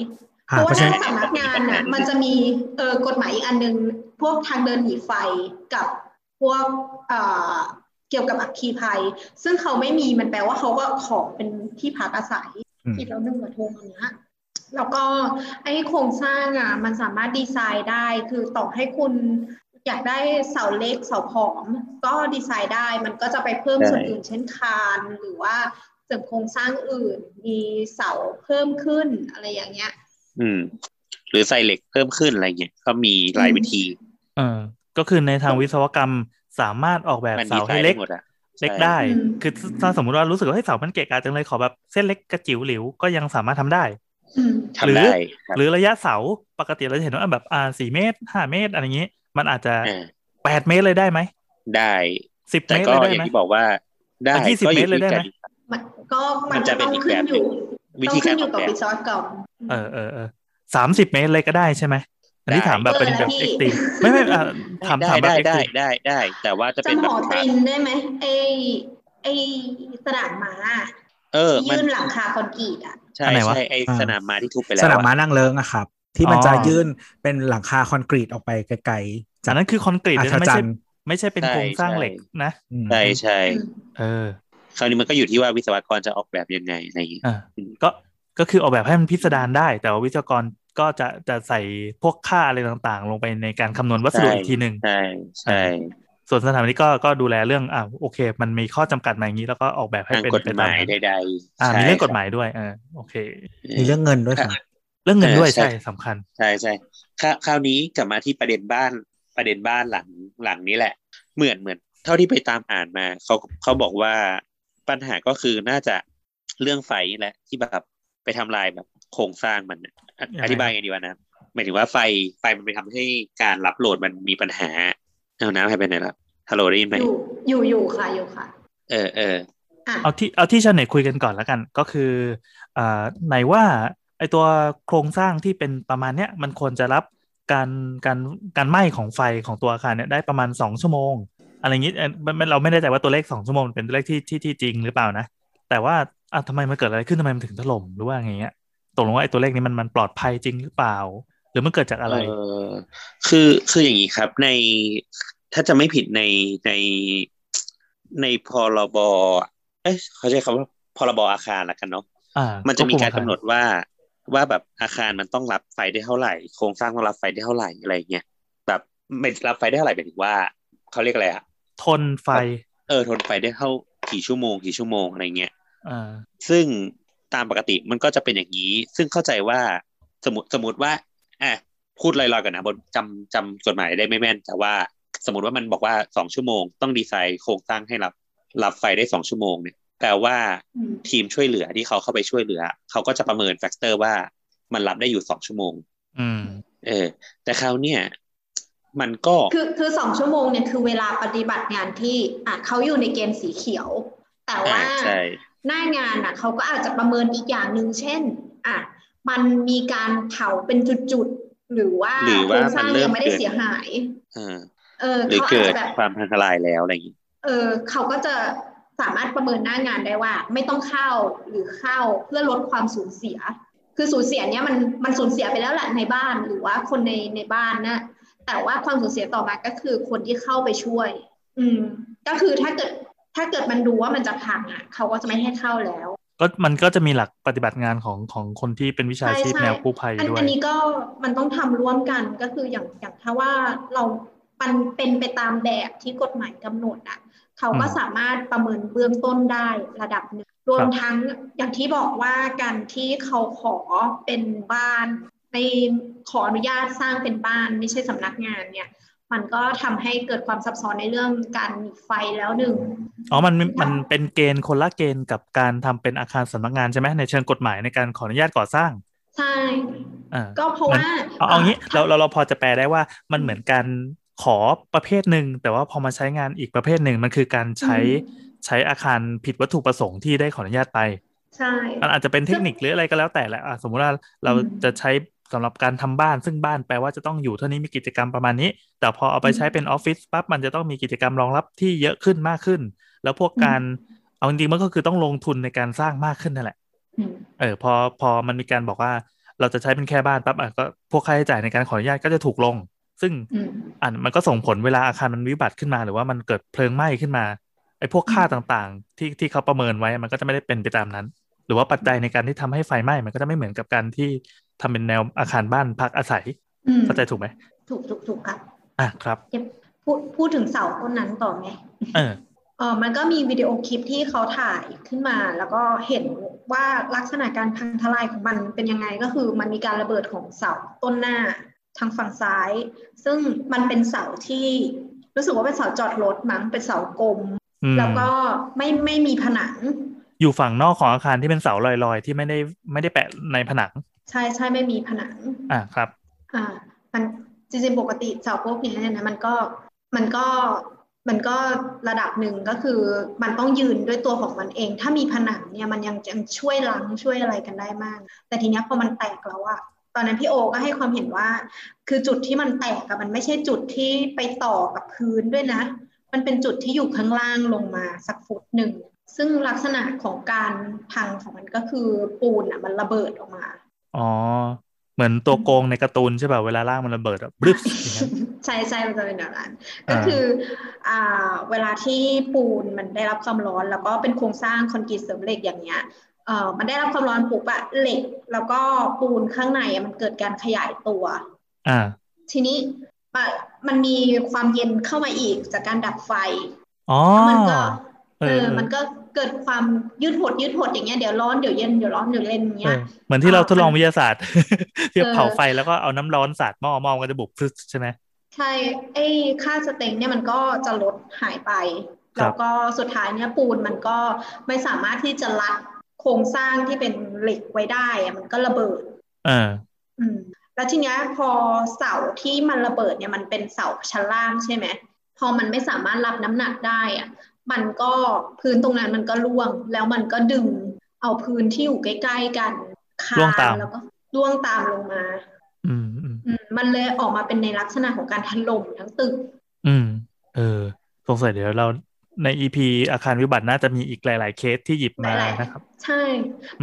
เพอ่าราะเพว่าราะฉะถ้านั้นสำนักงานน่ะมันจะมีเออกฎหมายอีกอันหนึ่งพวกทางเดินหนีไฟกับพวกเอ่อ เกี่ยวกับอัคคีภัย ซึ่งเขาไม่มีมันแปลว่าเขาก็ขอเป็นที่พักอาศัยอืมผิดแล้วหนึ่งกระทงอันเนี้ยแล้วก็ไอ้โครงสร้างอะมันสามารถดีไซน์ได้ คือต่อให้คุณอยากได้เสาเล็กเสาผอม ก็ดีไซน์ได้มันก็จะไปเพิ่มใช่ส่วนอื่น เช่นคานหรือว่าเสริมโครงสร้างอื่น มีเสาเพิ่มขึ้นอะไรอย่างเงี้ย อืม หรือใส่เหล็กเพิ่มขึ้นอะไรเงี้ยก็มีหลายวิธี เออก็คือในทางวิศวกรรม สามารถออกแบบมันเสาดีไซให้น์เล็ได้กหมดอะเล็กใช่ได้อืมคือถ้าสมมุติว่ารู้สึกว่าให้ยเสามันเกะกะจังเลยขอแบบเส้นเล็กกระจิ๋วหลิวก็ยังสามารถทำได้อืมทำได้ครับหรือระยะเสาปกติเราจะเห็นว่าแบบอ่าสี่เมตรห้าเมตรอะไรอย่างนี้มันอาจจะอ่าแปดเมตรเลยได้ไหมได้สิบแต่เมตรก็เลยได้อย่างไหมที่บอกว่าได้อะ20ก็อเมตรเลยได้ไหมที่การมันก็มัมันนจะจะเป็ต้นองอีกขึ้แบนบอยู่วิต้อธีงกาขึ้รนอออยู่กกับแบบวิศวกรรมเออเออเออสามสิบเมตรเลยก็ได้ใช่ไหม อันนี้ได้ถามแบบเป็นเออแบบพี่เอ็กซ์ตรีมไม่ไม่อะถามได้ถามแบบได้เอ็กซ์ตได้รีมได้ได้ แต่ว่าจะเป็นจำแบหบอตรินได้ไหมไอไอสนามม้าเออที่มันยื่นหลังคาคอนกรีตอะใช่อันไหนวะใช่ไออ่าสนามม้าที่ทุบไปแล้วสนามม้าอะนั่งเลิงอะครับ ที่มันอ๋อจะยื่นเป็นหลังคาคอนกรีตออกไปไกลๆอันนั้นคือคอนกรีตอันะศไม่จรใช่รย์ไม่ใช่เป็นใช่โครงสร้างใช่เหล็กนะอืมใช่ใช่เออคราวนี้มันก็อยู่ที่ว่าวิศวกรจะออกแบบยังไงอะไรอย่างเงี้ยอ่าก็ก็คือออกแบบให้มันพิสดารได้ แต่ว่าวิศวกร ก็จะจะใส่พวกค่าอะไรต่างๆ ลงไปในการคำนวณวัสดุอีกทีหนึ่งใช่ใช่ส่วนสถาปนิกก็ก็ดูแลเรื่องอ่าโอเค มันมีข้อจำกัดมาอย่างนี้ แล้วก็ออกแบบให้ทางเป็นกฎไปหตามมายนั้นใดอ่าๆมีเรื่องใช่กฎหมายด้วยเออโอเค มีเรื่องเงินด้วยค่ะเรื่องเงินด้วยเออใช่ใช่สำคัญ ใช่ใช่คราวคราวนี้กลับมาที่ประเด็นบ้านประเด็นบ้านหลังหลังนี้แหละ เหมือนเหมือน เท่าที่ไปตามอ่านมาเขาเขาบอกว่าปัญหาก็คือน่าจะเรื่องไฟนี่แหละที่แบบไปทำลายแบบ โครงสร้างมันอะอยังไงอธิบายไงดีวะนะหมายถึงว่าไฟไฟมันไปทำให้การรับโหลดมันมีปัญหาเอาน้ำให้ไปไหนละฮัลโหลได้ยินไหมอยู่อยู่อยู่ค่ะอยู่ค่ะ เออเอออะเอาที่เอาที่ชาวเน็ตคุยกันก่อนแล้วกัน ก็คืออ่าไหนว่าไอตัวโครงสร้างที่เป็นประมาณเนี้ยมันควรจะรับการการการไหม้ของไฟของตัวอาคารเนี่ยได้ประมาณสองชั่วโมง อะไรอย่างนี้เอ่อมันมันเราไม่แน่ใจว่าตัวเลขสองชั่วโมงเป็นตัวเลขที่ที่ที่จริงหรือเปล่านะ แต่ว่าอะทำไมมันเกิดอะไรขึ้นทำไมมันถึงถล่มหรือว่าไงเงี้ย ตกลงว่าไอ้ตัวเลขนี้มันมันปลอดภัยจริงหรือเปล่า หรือมันเกิดจากอะไรเออคือคืออย่างนี้ครับในถ้าจะไม่ผิดในในในพรบเอ้ยเขาใช้คำว่าพรบอาคารละกันเนาะอ่ามันจะมีการควบคุกำหนดว่าว่าแบบอาคารมันต้องรับไฟได้เท่าไหร่ โครงสร้างต้องรับไฟได้เท่าไหร่อะไรเงี้ยแบบไม่รับไฟได้เท่าไหร่หมายถึงว่าเขาเรียกอะไรอะทนไฟ เออทนไฟได้เท่ากี่ชั่วโมงกี่ชั่วโมงอะไรเงี้ยอ่าซึ่ง ตามปกติมันก็จะเป็นอย่างนี้ ซึ่งเข้าใจว่าสมมติสมมติว่าอะพูดลอยๆกันนะบนจำจำกฎหมายได้ไม่แม่น แต่ว่าสมมติว่ามันบอกว่าสองชั่วโมง ต้องดีไซน์โครงสร้างให้รับรับไฟได้สองชั่วโมงเนี่ยแปลว่าอืมทีมช่วยเหลือที่เขาเข้าไปช่วยเหลือ เขาก็จะประเมิน factor ว่ามันรับได้อยู่สองชั่วโมง อืม เออ แต่คราวเนี่ยมันก็คือคือสองชั่วโมงเนี่ยคือเวลาปฏิบัติงานที่อะเขาอยู่ในเกณฑ์สีเขียว แต่ว่าอ่าใช่ หน้างานอะเขาก็อาจจะประเมินอีกอย่างหนึ่งเช่นอะมันมีการเผาเป็นจุดๆ หรือว่าหรือโครว่างสมันร้างเริ่ยัมงไม่ได้เกิดเสียหายเออเออหรือเขาอาจเกิดจะแบบความพังทลายแล้วอะไรอย่างงี้เออเขาก็จะสามารถประเมินหน้างานได้ว่า ไม่ต้องเข้าหรือเข้าเพื่อลดความสูญเสีย คือสูญเสียเนี้ยมันมันสูญเสียไปแล้วแหละในบ้านหรือว่าคนในในบ้านนะแต่ว่าความสูญเสียต่อมาก็คือคนที่เข้าไปช่วย อืม ก็คือถ้าเกิด ถ้าเกิดมันดูว่ามันจะพังอะเขาก็จะไม่ให้เข้าแล้ว ก็มันก็จะมีหลักปฏิบัติงานของของคนที่เป็นวิชาชีพใช่แนวกู้ภัยอันด้วยอันนี้ก็มันต้องทำร่วมกันก็คืออย่างอย่างถ้าว่าเรามันเป็นไปตามแบบที่กฎหมายกำหนดอะเขาก็อืมสามารถประเมินเบื้องต้นได้ระดับหนึ่งรวมทั้งอย่างที่บอกว่าการที่เขาขอเป็นบ้านในขออนุญาตสร้างเป็นบ้านไม่ใช่สำนักงานเนี่ย มันก็ทำให้เกิดความซับซ้อนในเรื่องการมีไฟแล้วหนึ่งอ๋อ มันมันเป็นเกณฑ์คนละเกณฑ์กับการทำเป็นอาคารสำนักงานใช่ไหมในเชิงกฎหมายในการขออนุญาตก่อสร้าง ใช่อ่าก็เพราะว่าเอาเอางี้เราเราเราพอจะแปลได้ว่ามันเหมือนการขอประเภทหนึ่งแต่ว่าพอมาใช้งานอีกประเภทหนึ่งมันคือการใช้ใช้อาคารผิดวัตถุประสงค์ที่ได้ขออนุญาตไปใช่มันอาจจะเป็นเทคนิคหรืออะไรก็แล้วแต่แหละอะสมมุติว่าเราอืมจะใช้ สำหรับการทำบ้านซึ่งบ้านแปลว่าจะต้องอยู่เท่านี้มีกิจกรรมประมาณนี้ แต่พอเอาไปใช้เป็นออฟฟิศปั๊บมันจะต้องมีกิจกรรมรองรับที่เยอะขึ้นมากขึ้น แล้วพวกการเอาจริงๆมันก็คือต้องลงทุนในการสร้างมากขึ้นนั่นแหละอืมเออพอพอมันมีการบอกว่าเราจะใช้เป็นแค่บ้านปั๊บอะก็พวกค่าใช้จ่ายในการขออนุญาตก็จะถูกลง ซึ่งอืมอะมันก็ส่งผลเวลาอาคารมันวิบัติขึ้นมา หรือว่ามันเกิดเพลิงไหม้ขึ้นมาไอ้พวกค่าต่างๆ ที่ที่เขาประเมินไว้มันก็จะไม่ได้เป็นไปตามนั้น หรือว่าปัจจัยในการที่ทำให้ไฟไหม้มันก็จะไม่เหมือนกับการที่ทำเป็นแนวอาคารบ้านพักอาศัยอืมเข้าใจถูกไหมถูกถูกถูกครับอะครับเดี๋ยวพูดพูดถึงเสาต้นนั้นต่อไหมเออเออมันก็มีวิดีโอคลิปที่เขาถ่ายขึ้นมา แล้วก็เห็นว่าลักษณะการพังทลายของมันเป็นยังไงก็คือมันมีการระเบิดของเสาต้นหน้าทางฝั่งซ้าย ซึ่งมันเป็นเสาที่รู้สึกว่าเป็นเสาจอดรถมั้งเป็นเสากลมอืมแล้วก็ไม่ไม่มีผนัง อยู่ฝั่งนอกของอาคารที่เป็นเสาลอยๆ ที่ไม่ได้ไม่ได้แปะในผนัง ใช่ใช่ไม่มีผนัง อะครับ อ่า มันจริงๆปกติเสาพวกนี้เนี่ยนะมันก็มันก็มันก็ระดับหนึ่งก็คือมันต้องยืนด้วยตัวของมันเอง ถ้ามีผนังเนี่ยมันยังยังช่วยล้างช่วยอะไรกันได้มาก แต่ทีเนี้ยพอมันแตกแล้วอะตอนนั้นพี่โอก็ให้ความเห็นว่า คือจุดที่มันแตกอะมันไม่ใช่จุดที่ไปต่อกับพื้นด้วยนะ มันเป็นจุดที่อยู่ข้างล่างลงมาสักฟุตหนึ่ง ซึ่งลักษณะของการพังของมันก็คือปูนอะมันระเบิดออกมา อ๋อ เหมือนตัวโกงในการ์ตูนใช่ป่ะเวลาล่างมันระเบิดอะบรึบอย่างเงี้ยใช่ใช่มันจะเป็นแบบนั้นอ่าก็คืออ่าเวลาที่ปูนมันได้รับความร้อน แล้วก็เป็นโครงสร้างคอนกรีตเสริมเหล็กอย่างเงี้ยเอ่อมันได้รับความร้อนปุ๊บอะเหล็ก แล้วก็ปูนข้างในอะมันเกิดการขยายตัว อ่า ทีนี้ปะมันมีความเย็นเข้ามาอีกจากการดับไฟ อ๋อแล้วมันก็เอเอออมันก็ เกิดความยืดหดยืดหดอย่างเงี้ยเดี๋ยวร้อนเดี๋ยวเย็นเดี๋ยวร้อนเดี๋ยวเย็นอย่างเอเงี้ยอเหมือนที่เราอ่าทดลองมันวิทยาศาสตร์ที่เออเผาไฟแล้วก็เอาน้ำร้อนสาดหม้อหม้อมันก็จะบุบพรึดใช่ไหมใช่ไอ้ค่าสเต็งเนี่ยมันก็จะลดหายไปครับแล้วก็สุดท้ายเนี่ยปูนมันก็ไม่สามารถที่จะรัดโครงสร้างที่เป็นเหล็กไว้ได้อะมันก็ระเบิดเอออืมแล้วทีเนี้ยพอเสาที่มันระเบิดเนี่ยมันเป็นเสาชั้นล่างใช่ไหมพอมันไม่สามารถรับน้ำหนักได้อะ มันก็พื้นตรงนั้นมันก็ร่วง แล้วมันก็ดึงเอาพื้นที่อยู่ใกล้ๆกันคาร่วงตามนแล้วก็ร่วงตามลงมาอืมอืมอืมมันเลยออกมาเป็นในลักษณะของการถล่มทั้งตึก อืม เออ สงสัยเดี๋ยวเราในอีพีอาคารวิบัติน่าจะมีอีกหลาย ๆ เคสที่หยิบมาหลายๆนะครับ ใช่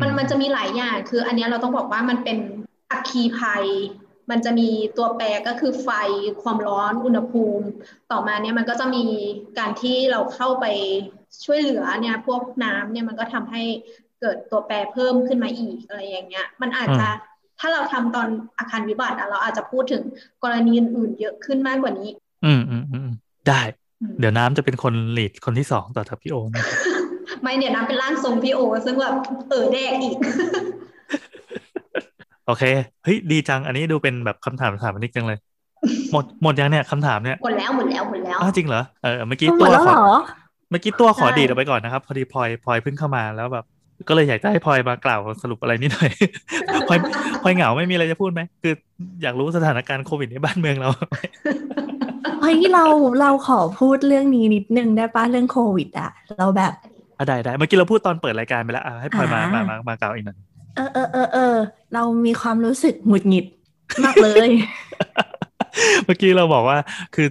มันอืมมันจะมีหลายอย่าง คือ อันเนี้ยเราต้องบอกว่ามันเป็นอัคคีภัย มันจะมีตัวแปรก็คือไฟความร้อนอุณหภูมิ ต่อมาเนี่ยมันก็จะมีการที่เราเข้าไปช่วยเหลือเนี่ยพวกน้ำเนี่ยมันก็ทำให้เกิดตัวแปรเพิ่มขึ้นมาอีกอะไรอย่างเงี้ย มันอาจจะถ้าเราทำตอนอาคารวิบัติอะเราอาจจะพูดถึงกรณีอื่นๆเยอะขึ้นมากกว่านี้ อืมอืมอืมอืมได้อืมเดี๋ยวน้ำจะเป็นคนลีดคนที่สองต่อจากพี่โอนะครับไม่เนี่ยนะเป็นร่างทรงพี่โอ ซึ่งแบบเออแดกอีก โอเคเฮ้ยดีจังอันนี้ดูเป็นแบบคำถามสถาปนิกจังเลย หมดหมดยังเนี่ยคำถามเนี่ยหมดแล้วหมดแล้วหมดแล้วอ้าวจริงเหรอเออเมื่อกี้หมตัดวแล้วขเหอรอเมื่อกี้ตัวขอใช่ดีดออกไปก่อนนะครับ พอดีพลอยพลอยเพิ่งเข้ามาแล้วแบบ ก็เลยอยากจะให้พลอยมากล่าวสรุปอะไรนิดหน่อยพลอยพลอยเหงาไม่มีอะไรจะพูดไหมคืออยากรู้สถานการณ์โควิดในบ้านเมืองเราเฮ้ยเราเราขอพูดเรื่องนี้นิดนึงได้ปะเรื่องโควิดอะเราแบบอะได้ได้เมื่อกี้เราพูดตอนเปิดรายการไปแล้วอะให้พลอยมาอ่ามมามามากล่าวอีกหน่อย เออเออเออเออเรามีความรู้สึกหงุดหงิดมากเลย เมื่อกี้เราบอกว่าคือ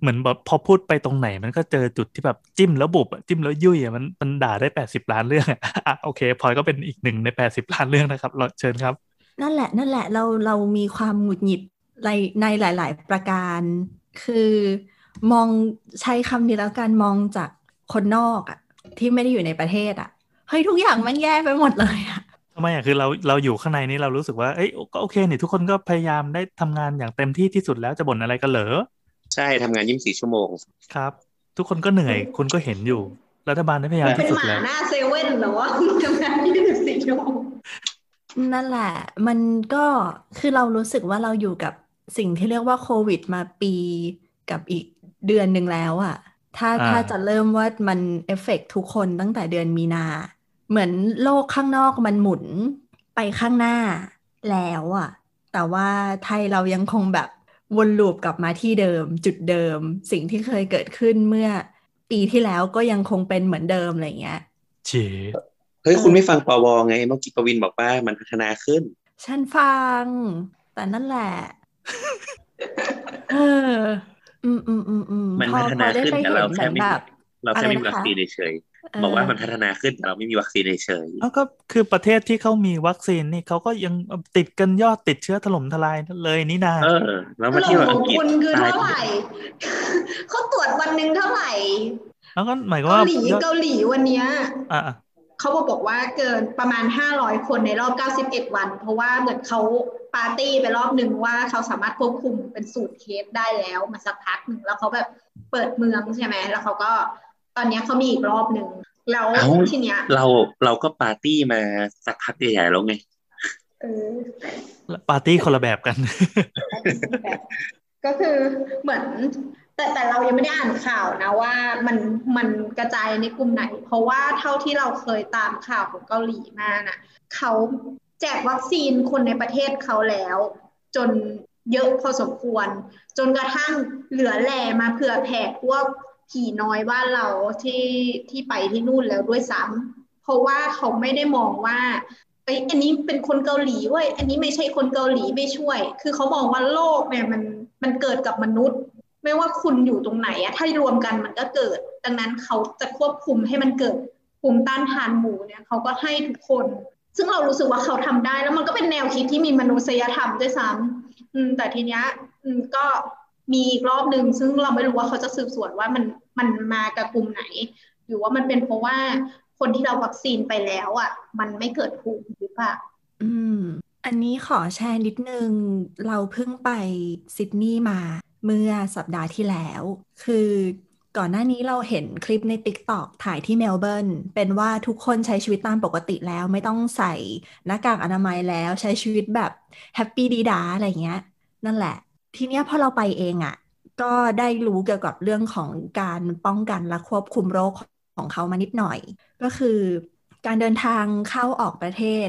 เหมือนแบบพอพูดไปตรงไหน มันก็เจอจุดที่แบบจิ้มแล้วบุบอะจิ้มแล้วยุ่ยอะมันมันด่าได้แปดสิบล้านเรื่องอะอะโอเคพลอยก็เป็นอีกหนึ่งในแปดสิบล้านเรื่องนะครับเราเชิญครับ นั่นแหละ นั่นแหละเราเรามีความหงุดหงิดในในหลาย ๆ ประการ คือมองใช้คำนี้แล้วกันมองจากคนนอกอะที่ไม่ได้อยู่ในประเทศอะเฮ้ยทุกอย่างมันแย่ไปหมดเลยอะ ทำไมอะคือเราเราอยู่ข้างในนี้เรารู้สึกว่าเอ้ยก็โอเคนี่ทุกคนก็พยายามได้ทำงานอย่างเต็มที่ที่สุดแล้วจะบ่นอะไรกันเหรอใช่ทำงานยี่สิบสี่ชั่วโมงครับ ทุกคนก็เหนื่อยคุณก็เห็นอยู่ รัฐบาลได้พยายามเป็นที่สุดหมาแล้วหน้าเซเว่นเหรอวะทำงานยี่สิบสี่ชั่วโมงนั่นแหละ มันก็คือเรารู้สึกว่าเราอยู่กับสิ่งที่เรียกว่าโควิดมาปีกับอีกเดือนหนึ่งแล้วอะถ้าอ่าถ้าจะเริ่มว่ามันเอฟเฟกต์ทุกคนตั้งแต่เดือนมีนา เหมือนโลกข้างนอกมันหมุนไปข้างหน้าแล้วอะแต่ว่าไทยเรายังคงแบบวนลูปกลับมาที่เดิม จุดเดิม สิ่งที่เคยเกิดขึ้นเมื่อปีที่แล้วก็ยังคงเป็นเหมือนเดิมอะไรเงี้ยเฉเฮ้ยเออคุณไม่ฟังปวไงเมื่อกี้ปวินบอกว่ามันพัฒนาขึ้น ฉันฟัง แต่นั่นแหละเอออืมอืมอืมอืมมันพอพัฒพนาอได้ขึ้นไปแต่เห็เรานเหแค่มือนไม่แบบเราแค่ไม่มีอะไรนะคะวัคซีนเฉยเออๆ บอกว่ามันพัฒนาขึ้นแต่เราไม่มีวัคซีนเฉยเอาก็คือประเทศที่เขามีวัคซีนนี่เขาก็ยังติดกันยอดติดเชื้อถล่มทลายเลยนี่นาๆเออ แล้วถมาเที่ยวล่มขอัองงกฤษคุณคือตายเท่าไหร่เขาตรวจวันหนึ่งเท่าไหร่แล้วก็หมายความเกาว่าหลียอดเกาหลีวันเนี้ยอะอะเขาบอกบอกว่าเกินประมาณ 500 คนในรอบ 91 วัน เพราะว่าเหมือนเขาปาร์ตี้ไปรอบหนึ่งว่าเขาสามารถควบคุมเป็นศูตรเคสได้แล้วมาสักพักหนึ่งแล้วเขาแบบเปิดเมืองใช่ไหมแล้วเขาก็ ตอนเนี้ยเขามีอีกรอบหนึ่งแล้วเอ้าทีเนี้ย เราเราก็ปาร์ตี้มาสักพักใหญ่ๆแล้วไงเออปาร์ตี้คนละแบบกัน ก็คือเหมือน แต่แต่เรายังไม่ได้อ่านข่าวนะว่ามันมันกระจายในกลุ่มไหน เพราะว่าเท่าที่เราเคยตามข่าวของเกาหลีมาน่ะเขาแจกวัคซีนคนในประเทศเขาแล้ว จนเยอะพอสมควร จนกระทั่งเหลือแหล่มาเผื่อแผ่พวก ผีน้อยบ้านเราที่ที่ไปที่นู่นแล้วด้วยซ้ำเพราะว่าเขาไม่ได้มองว่าเอ้ยอันนี้เป็นคนเกาหลีเว้ยอันนี้ไม่ใช่คนเกาหลีไม่ช่วย คือเขามองว่าโลกเนี่ยมันมันเกิดกับมนุษย์ ไม่ว่าคุณอยู่ตรงไหนอะถ้ารวมกันมันก็เกิด ดังนั้นเขาจะควบคุมให้มันเกิดภูมิต้านทานหมู่เนี่ยเขาก็ให้ทุกคน ซึ่งเรารู้สึกว่าเขาทำได้ แล้วมันก็เป็นแนวคิดที่มีมนุษยธรรมด้วยซ้ำแต่ทีเนี้ยก็มีอีกรอบหนึ่งซึ่งเราไม่รู้ว่าเขาจะสืบสวนว่ามัน มันมากับกลุ่มไหน หรือว่ามันเป็นเพราะว่าคนที่เราวัคซีนไปแล้วอะ มันไม่เกิดภูมิหรือเปล่าอืม อันนี้ขอแชร์นิดนึง เราเพิ่งไปซิดนีย์มาเมื่อสัปดาห์ที่แล้ว คือก่อนหน้านี้เราเห็นคลิปใน TikTok ถ่ายที่เมลเบิร์นเป็นว่าทุกคนใช้ชีวิตตามปกติแล้ว ไม่ต้องใส่หน้ากากอนามัยแล้วใช้ชีวิตแบบ happy ดีดาอะไรเงี้ย นั่นแหละ ทีเนี้ยพอเราไปเองอะ่ะ ก็ได้รู้เกี่ยวกับเรื่องของการป้องกันและควบคุมโรคของเขามานิดหน่อย ก็คือการเดินทางเข้าออกประเทศ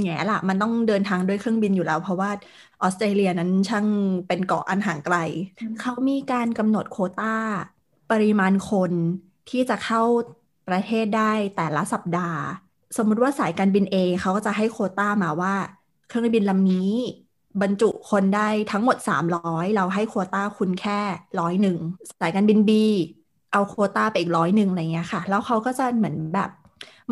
แง่ละมันต้องเดินทางด้วยเครื่องบินอยู่แล้ว เพราะว่าออสเตรเลียนั้นช่างเป็นเกาะอันห่างไกล เขามีการกำหนดโควตาปริมาณคนที่จะเข้าประเทศได้แต่ละสัปดาห์ สมมุติว่าสายการบิน A เขาก็จะให้โควต้ามาว่า เครื่องบินลำนี้ บรรจุคนได้ทั้งหมด 300 เราให้โควต้าคุณแค่ร้อยหนึ่งสายการบิน B เอาโควต้าไปอีกร้อยหนึ่งอะไรเงี้ยค่ะ แล้วเขาก็จะเหมือนแบบ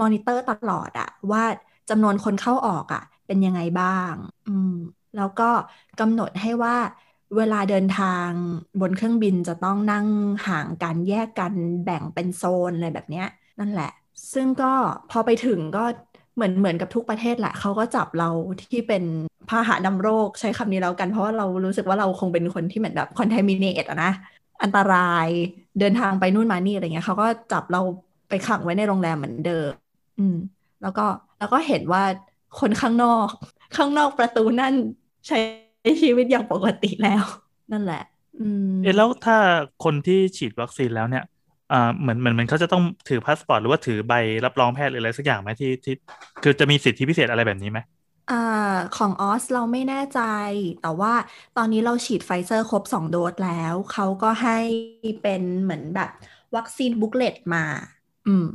มอนิเตอร์ตลอดอะว่าจำนวนคนเข้าออกอะเป็นยังไงบ้าง อืม แล้วก็กำหนดให้ว่าเวลาเดินทางบนเครื่องบินจะต้องนั่งห่างกันแยกกันแบ่งเป็นโซนอะไรแบบเนี้ย นั่นแหละ ซึ่งก็พอไปถึงก็ เหมือนเหมือนกับทุกประเทศแหละเขาก็จับเราที่เป็นพาหะนำโรคใช้คำนี้แล้วกัน เพราะว่าเรารู้สึกว่าเราคงเป็นคนที่เหมือนแบบคอนเทมิเนตอะนะ อันตรายเดินทางไปนู่นมานี่อะไรเงี้ยเขาก็จับเราไปขังไว้ในโรงแรมเหมือนเดิม อืม แล้วก็แล้วก็เห็นว่าคนข้างนอก ข้างนอกประตูนั่นใช้ชีวิตอย่างปกติแล้ว นั่นแหละ อืมเอ๊ะแล้วถ้าคนที่ฉีดวัคซีนแล้วเนี่ย อ่าเหมือนเหมือนมันเขาจะต้องถือพาสปอร์ตหรือว่าถือใบรับรองแพทย์หรืออะไรสักอย่างไหมที่ที่คือจะมีสิทธิพิเศษอะไรแบบนี้ไหมอ่าของออสเราไม่แน่ใจ แต่ว่าตอนนี้เราฉีดไฟเซอร์ครบ 2 โดสแล้ว เขาก็ให้เป็นเหมือนแบบ vaccine booklet มา อืม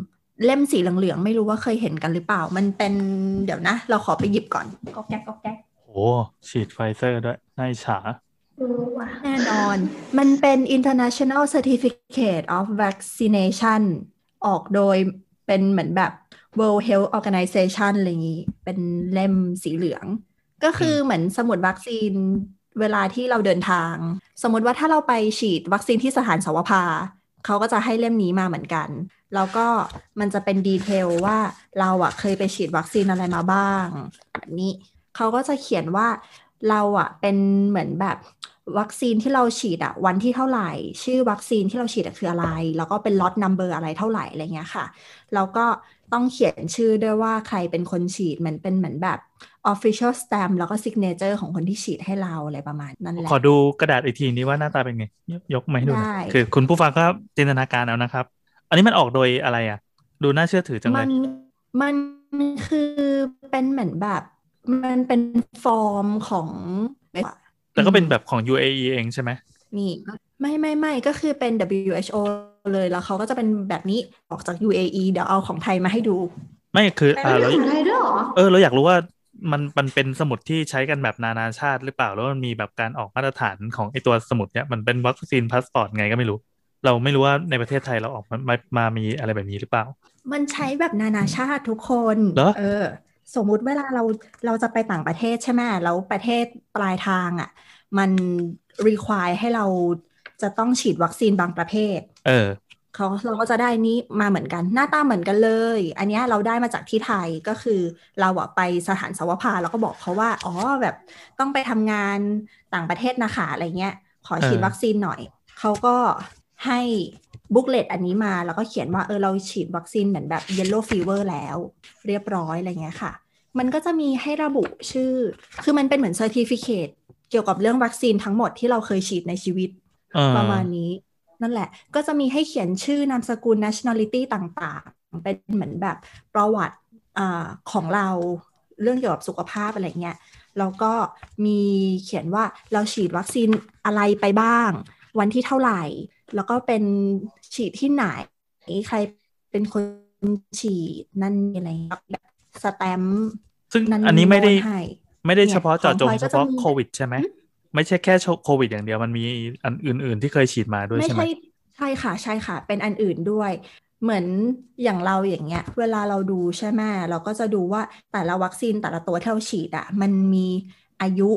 เล่มสีเหลืองๆ ไม่รู้ว่าเคยเห็นกันหรือเปล่า มันเป็นเดี๋ยวนะ เราขอไปหยิบก่อนก็แก๊กก็แก๊กโอ้ฉีดไฟเซอร์ด้วยน่าอิจฉา เออว่ะแน่นอน มันเป็น International Certificate of Vaccination ออกโดยเป็นเหมือนแบบ World Health Organization อะไรอย่างนี้ เป็นเล่มสีเหลือง ก็คือเหมือนสมุดวัคซีนเวลาที่เราเดินทาง สมมติว่าถ้าเราไปฉีดวัคซีนที่สถานเสาวภาเขาก็จะให้เล่มนี้มาเหมือนกัน แล้วก็มันจะเป็น detail ว่าเราอะเคยไปฉีดวัคซีนอะไรมาบ้างแบบนี้เขาก็จะเขียนว่าเราอะเป็นเหมือนแบบ วัคซีนที่เราฉีดอะวันที่เท่าไหร่ ชื่อวัคซีนที่เราฉีดอะคืออะไร แล้วก็เป็น lot number อะไรเท่าไหร่อะไรเงี้ยค่ะ แล้วก็ต้องเขียนชื่อด้วยว่าใครเป็นคนฉีดเหมือนเป็นเหมือนแบบ official stamp แล้วก็ signature ของคนที่ฉีดให้เราอะไรประมาณนั้นแหละขอดูกระดาษอีกทีนี้ว่าหน้าตาเป็นไง ยกยกมาให้ดูหน่อยได้คือคุณผู้ฟังก็จินตนาการเอานะครับ อันนี้มันออกโดยอะไรอะดูน่าเชื่อถือจังเลมัยนมันคือเป็นเหมือนแบบ มันเป็นฟอร์มของ แต่ก็เป็นแบบของ UAE เองใช่ไหมนี่ไม่ไม่ไม่ก็คือเป็น WHO เลยแล้วเขาก็จะเป็นแบบนี้ออกจาก UAE เดี๋ยวเอาของไทยมาให้ดู ไม่คือแต่อ่าเรื่เราองของไทยด้วยเหรอเออเราอยากรู้ว่ามันมันเป็นสมุดที่ใช้กันแบบนานาชาติหรือเปล่า แล้วมันมีแบบการออกมาตรฐานของไอตัวสมุดเนี้ยมันเป็นวัคซีนพาสปอร์ตไงก็ไม่รู้ เราไม่รู้ว่าในประเทศไทยเราออกมามามามีอะไรแบบนี้หรือเปล่า มันใช้แบบนานาชาติทุกคนเหรอเออ สมมุติเวลาเราเราจะไปต่างประเทศใช่ไหมแล้วประเทศปลายทางอะ มัน require ให้เราจะต้องฉีดวัคซีนบางประเภท เออเขาเราก็จะได้นี้มาเหมือนกันหน้าตาเหมือนกันเลย อันเนี้ยเราได้มาจากที่ไทยก็คือเราอะไปสถานสวภาแล้วก็บอกเขาว่า อ๋อแบบต้องไปทำงานต่างประเทศนะคะอะไรเงี้ย ขอฉีดเออวัคซีนหน่อย เขาก็ให้บุ๊กเลตอันนี้มาแล้วก็เขียนว่าเออเราฉีดวัคซีนเหมือนแบบ yellow fever แล้ว เรียบร้อยอะไรเงี้ยค่ะ มันก็จะมีให้ระบุชื่อ คือมันเป็นเหมือน certificate เกี่ยวกับเรื่องวัคซีนทั้งหมดที่เราเคยฉีดในชีวิตเออประมาณนี้ นั่นแหละ ก็จะมีให้เขียนชื่อนามสกุล nationality ต่างๆ เป็นเหมือนแบบประวัติอาของเราเรื่องเกี่ยวกับสุขภาพอะไรเงี้ยแล้วก็มีเขียนว่าเราฉีดวัคซีนอะไรไปบ้าง วันที่เท่าไหร่ แล้วก็เป็นฉีดที่ไหน ใครเป็นคนฉีดนั่นอะไรเงี้ยแบบสแตมป์ซึ่งนั่นอันนี้ไม่ได้โน่นให้ ไม่ได้เนี่ยเฉพาะเจาะจงของพลอยก็จะพาะมีโควิดใช่ไหมอืมไม่ใช่แค่โควิดอย่างเดียวมันมีอันอื่น ๆ ที่เคยฉีดมาด้วยไม่ใช่ไหมใช่ใช่ค่ะใช่ค่ะ เป็นอันอื่นด้วย เหมือนอย่างเราอย่างเงี้ย เวลาเราดูใช่ไหมเราก็จะดูว่าแต่ละวัคซีนแต่ละตัวที่เราฉีดอะมันมีอายุ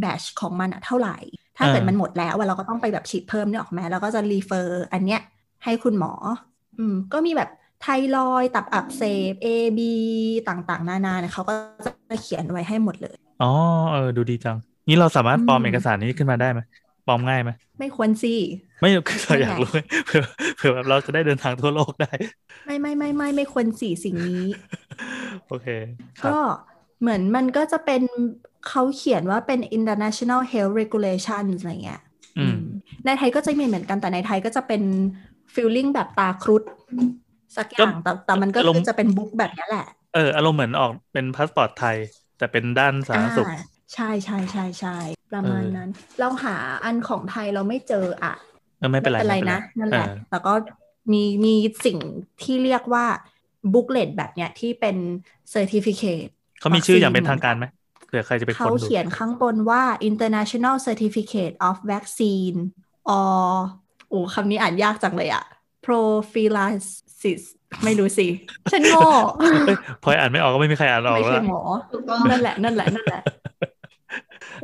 batch ของมันอะเท่าไหร่ ถ้าเกิดอ่ามัมันหมดแล้วอะเราก็ต้องไปแบบฉีดเพิ่มเนี่ยออกไหมเราก็จะ refer อันเนี้ยให้คุณหมอ อืมก็มีแบบ ไทรอยด์ตับอักเสบ A B ต่างๆ นานาเนี่ยเขาก็จะเขียนไว้ให้หมดเลย อ๋อ เออ ดูดีจัง นี่เราสามารถปลอมอืมเอกสารนี้ขึ้นมาได้ไหมปลอมง่ายไหม ไม่ควรสิ ไม่คือเราไม่อยากไงรู้เผื่อเผื่อแบบเราจะได้เดินทางทั่วโลกได้ ไม่ไม่ไม่ไม่ไม่ควรสิสิ่งนี้ โอเคครับก็เหมือนมันก็จะเป็นเขาเขียนว่าเป็น international health regulations อะไรเงี้ยอืมในไทยก็จะมีเหมือนกันแต่ในไทยก็จะเป็น feeling แบบตาครุฑ สักอก็ย่างก็แต่แต่มันก็อารมณ์คือจะเป็น book แบบนี้แหละ เอออารมณ์เหมือนออกเป็นพาสปอร์ตไทย แต่เป็นด้านสาธารณสุขอ่าใช่ใช่ใช่ใช่ประมาณเออนั้น เราหาอันของไทยเราไม่เจออะเออไม่เป็นไรไรไม่นะนั่นแหละเออแต่ก็มีมีสิ่งที่เรียกว่า booklet แบบเนี้ยที่เป็น certificate เขามีชื่ออย่างเป็นทางการไหมเผื่อใครจะไปเขาค้นดูเขียนข้างบนว่า international certificate of vaccine or โอ้คำนี้อ่านยากจังเลยอะ prophylaxis ไม่รู้สิ ฉันโง่เอ้ยพออ่านไม่ออกก็ไม่มีใครอ่านออกไม่แล้วใช่หมอถูกต้องนั่นแหละนั่นแหละนั่นแหละ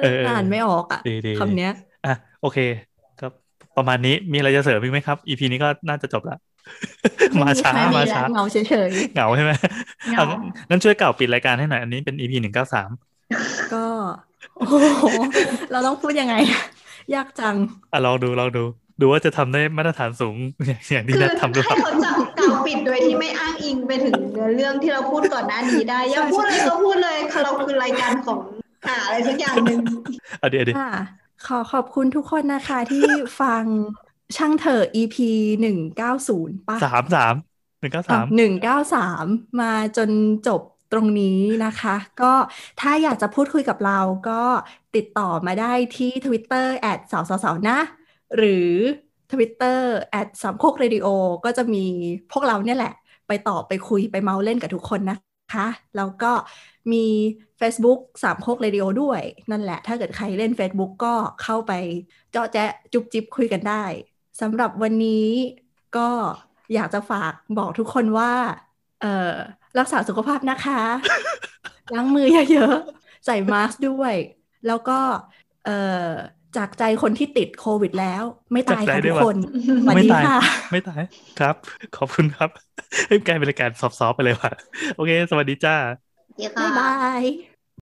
เออเอออ่านไม่ออกอะดีดีคำเนี้ยอะโอเคก็ประมาณนี้มีอะไรจะเสริมอีกไหมครับ EP นี้ก็น่าจะจบละมาช้าไม่มีมาแล้วช้าเงาเฉยเหงาใช่ไหมเหงาอะงั้นงั้นช่วยเกล่าวปิดรายการให้หน่อย อันนี้เป็น EP หนึ่งเก้าสามๆก็ โอ้โห เราต้องพูดยังไง ยากจัง อะลองดูลองดู ดูว่าจะทำได้มาตรฐานสูงอย่างอย่างที่คือนัดทำหรือเปให้ล่าเขาจับกล่าวปิดโดยที่ไม่อ้างอิงไปถึงเนื้อเรื่องที่เราพูดก่อนหน้านี้ได้อย่าพูดเลยก็พูดเลยเราคือรายการของหาอะไรสักอย่างหนึ่งเอาเดี๋ยวเดี๋ยวค่ะขอขอบคุณทุกคนนะคะที่ฟังช่างเถอะ EP หนึ่งเก้าศูนย์ป่ะสามสามหนึ่งเก้าสามหนึ่งเก้าสามมาจนจบตรงนี้นะคะ ก็ถ้าอยากจะพูดคุยกับเราก็ติดต่อมาได้ที่ Twitter แอดสาวสาวๆนะ หรือ Twitter แอดสามโคกเรดิโอก็จะมีพวกเราเนี่ยแหละ ไปตอบไปคุยไปเมาเล่นกับทุกคนนะคะแล้วก็มี Facebook สามโคกเรดิโอด้วย นั่นแหละ ถ้าเกิดใครเล่น Facebook ก็เข้าไปเจาะแจ๊ะจุบจิบคุยกันได้สำหรับวันนี้ก็อยากจะฝากบอกทุกคนว่า เออรักษาสุขภาพนะคะ ล้างมือเยอะๆ ใส่มาสก์ด้วย แล้วก็ เออ จากใจคนที่ติดโควิดแล้ว ไม่ตายจากใจค่ะด้ทุวยกวะคนสวัสไม่ดีตายค่ะไม่ตายครับ ขอบคุณครับให้กลายเป็นรายการซอฟต์ๆไปเลยว่ะ โอเค สวัสดีจ้าเดี๋ยวบ๊ายค่ะบาย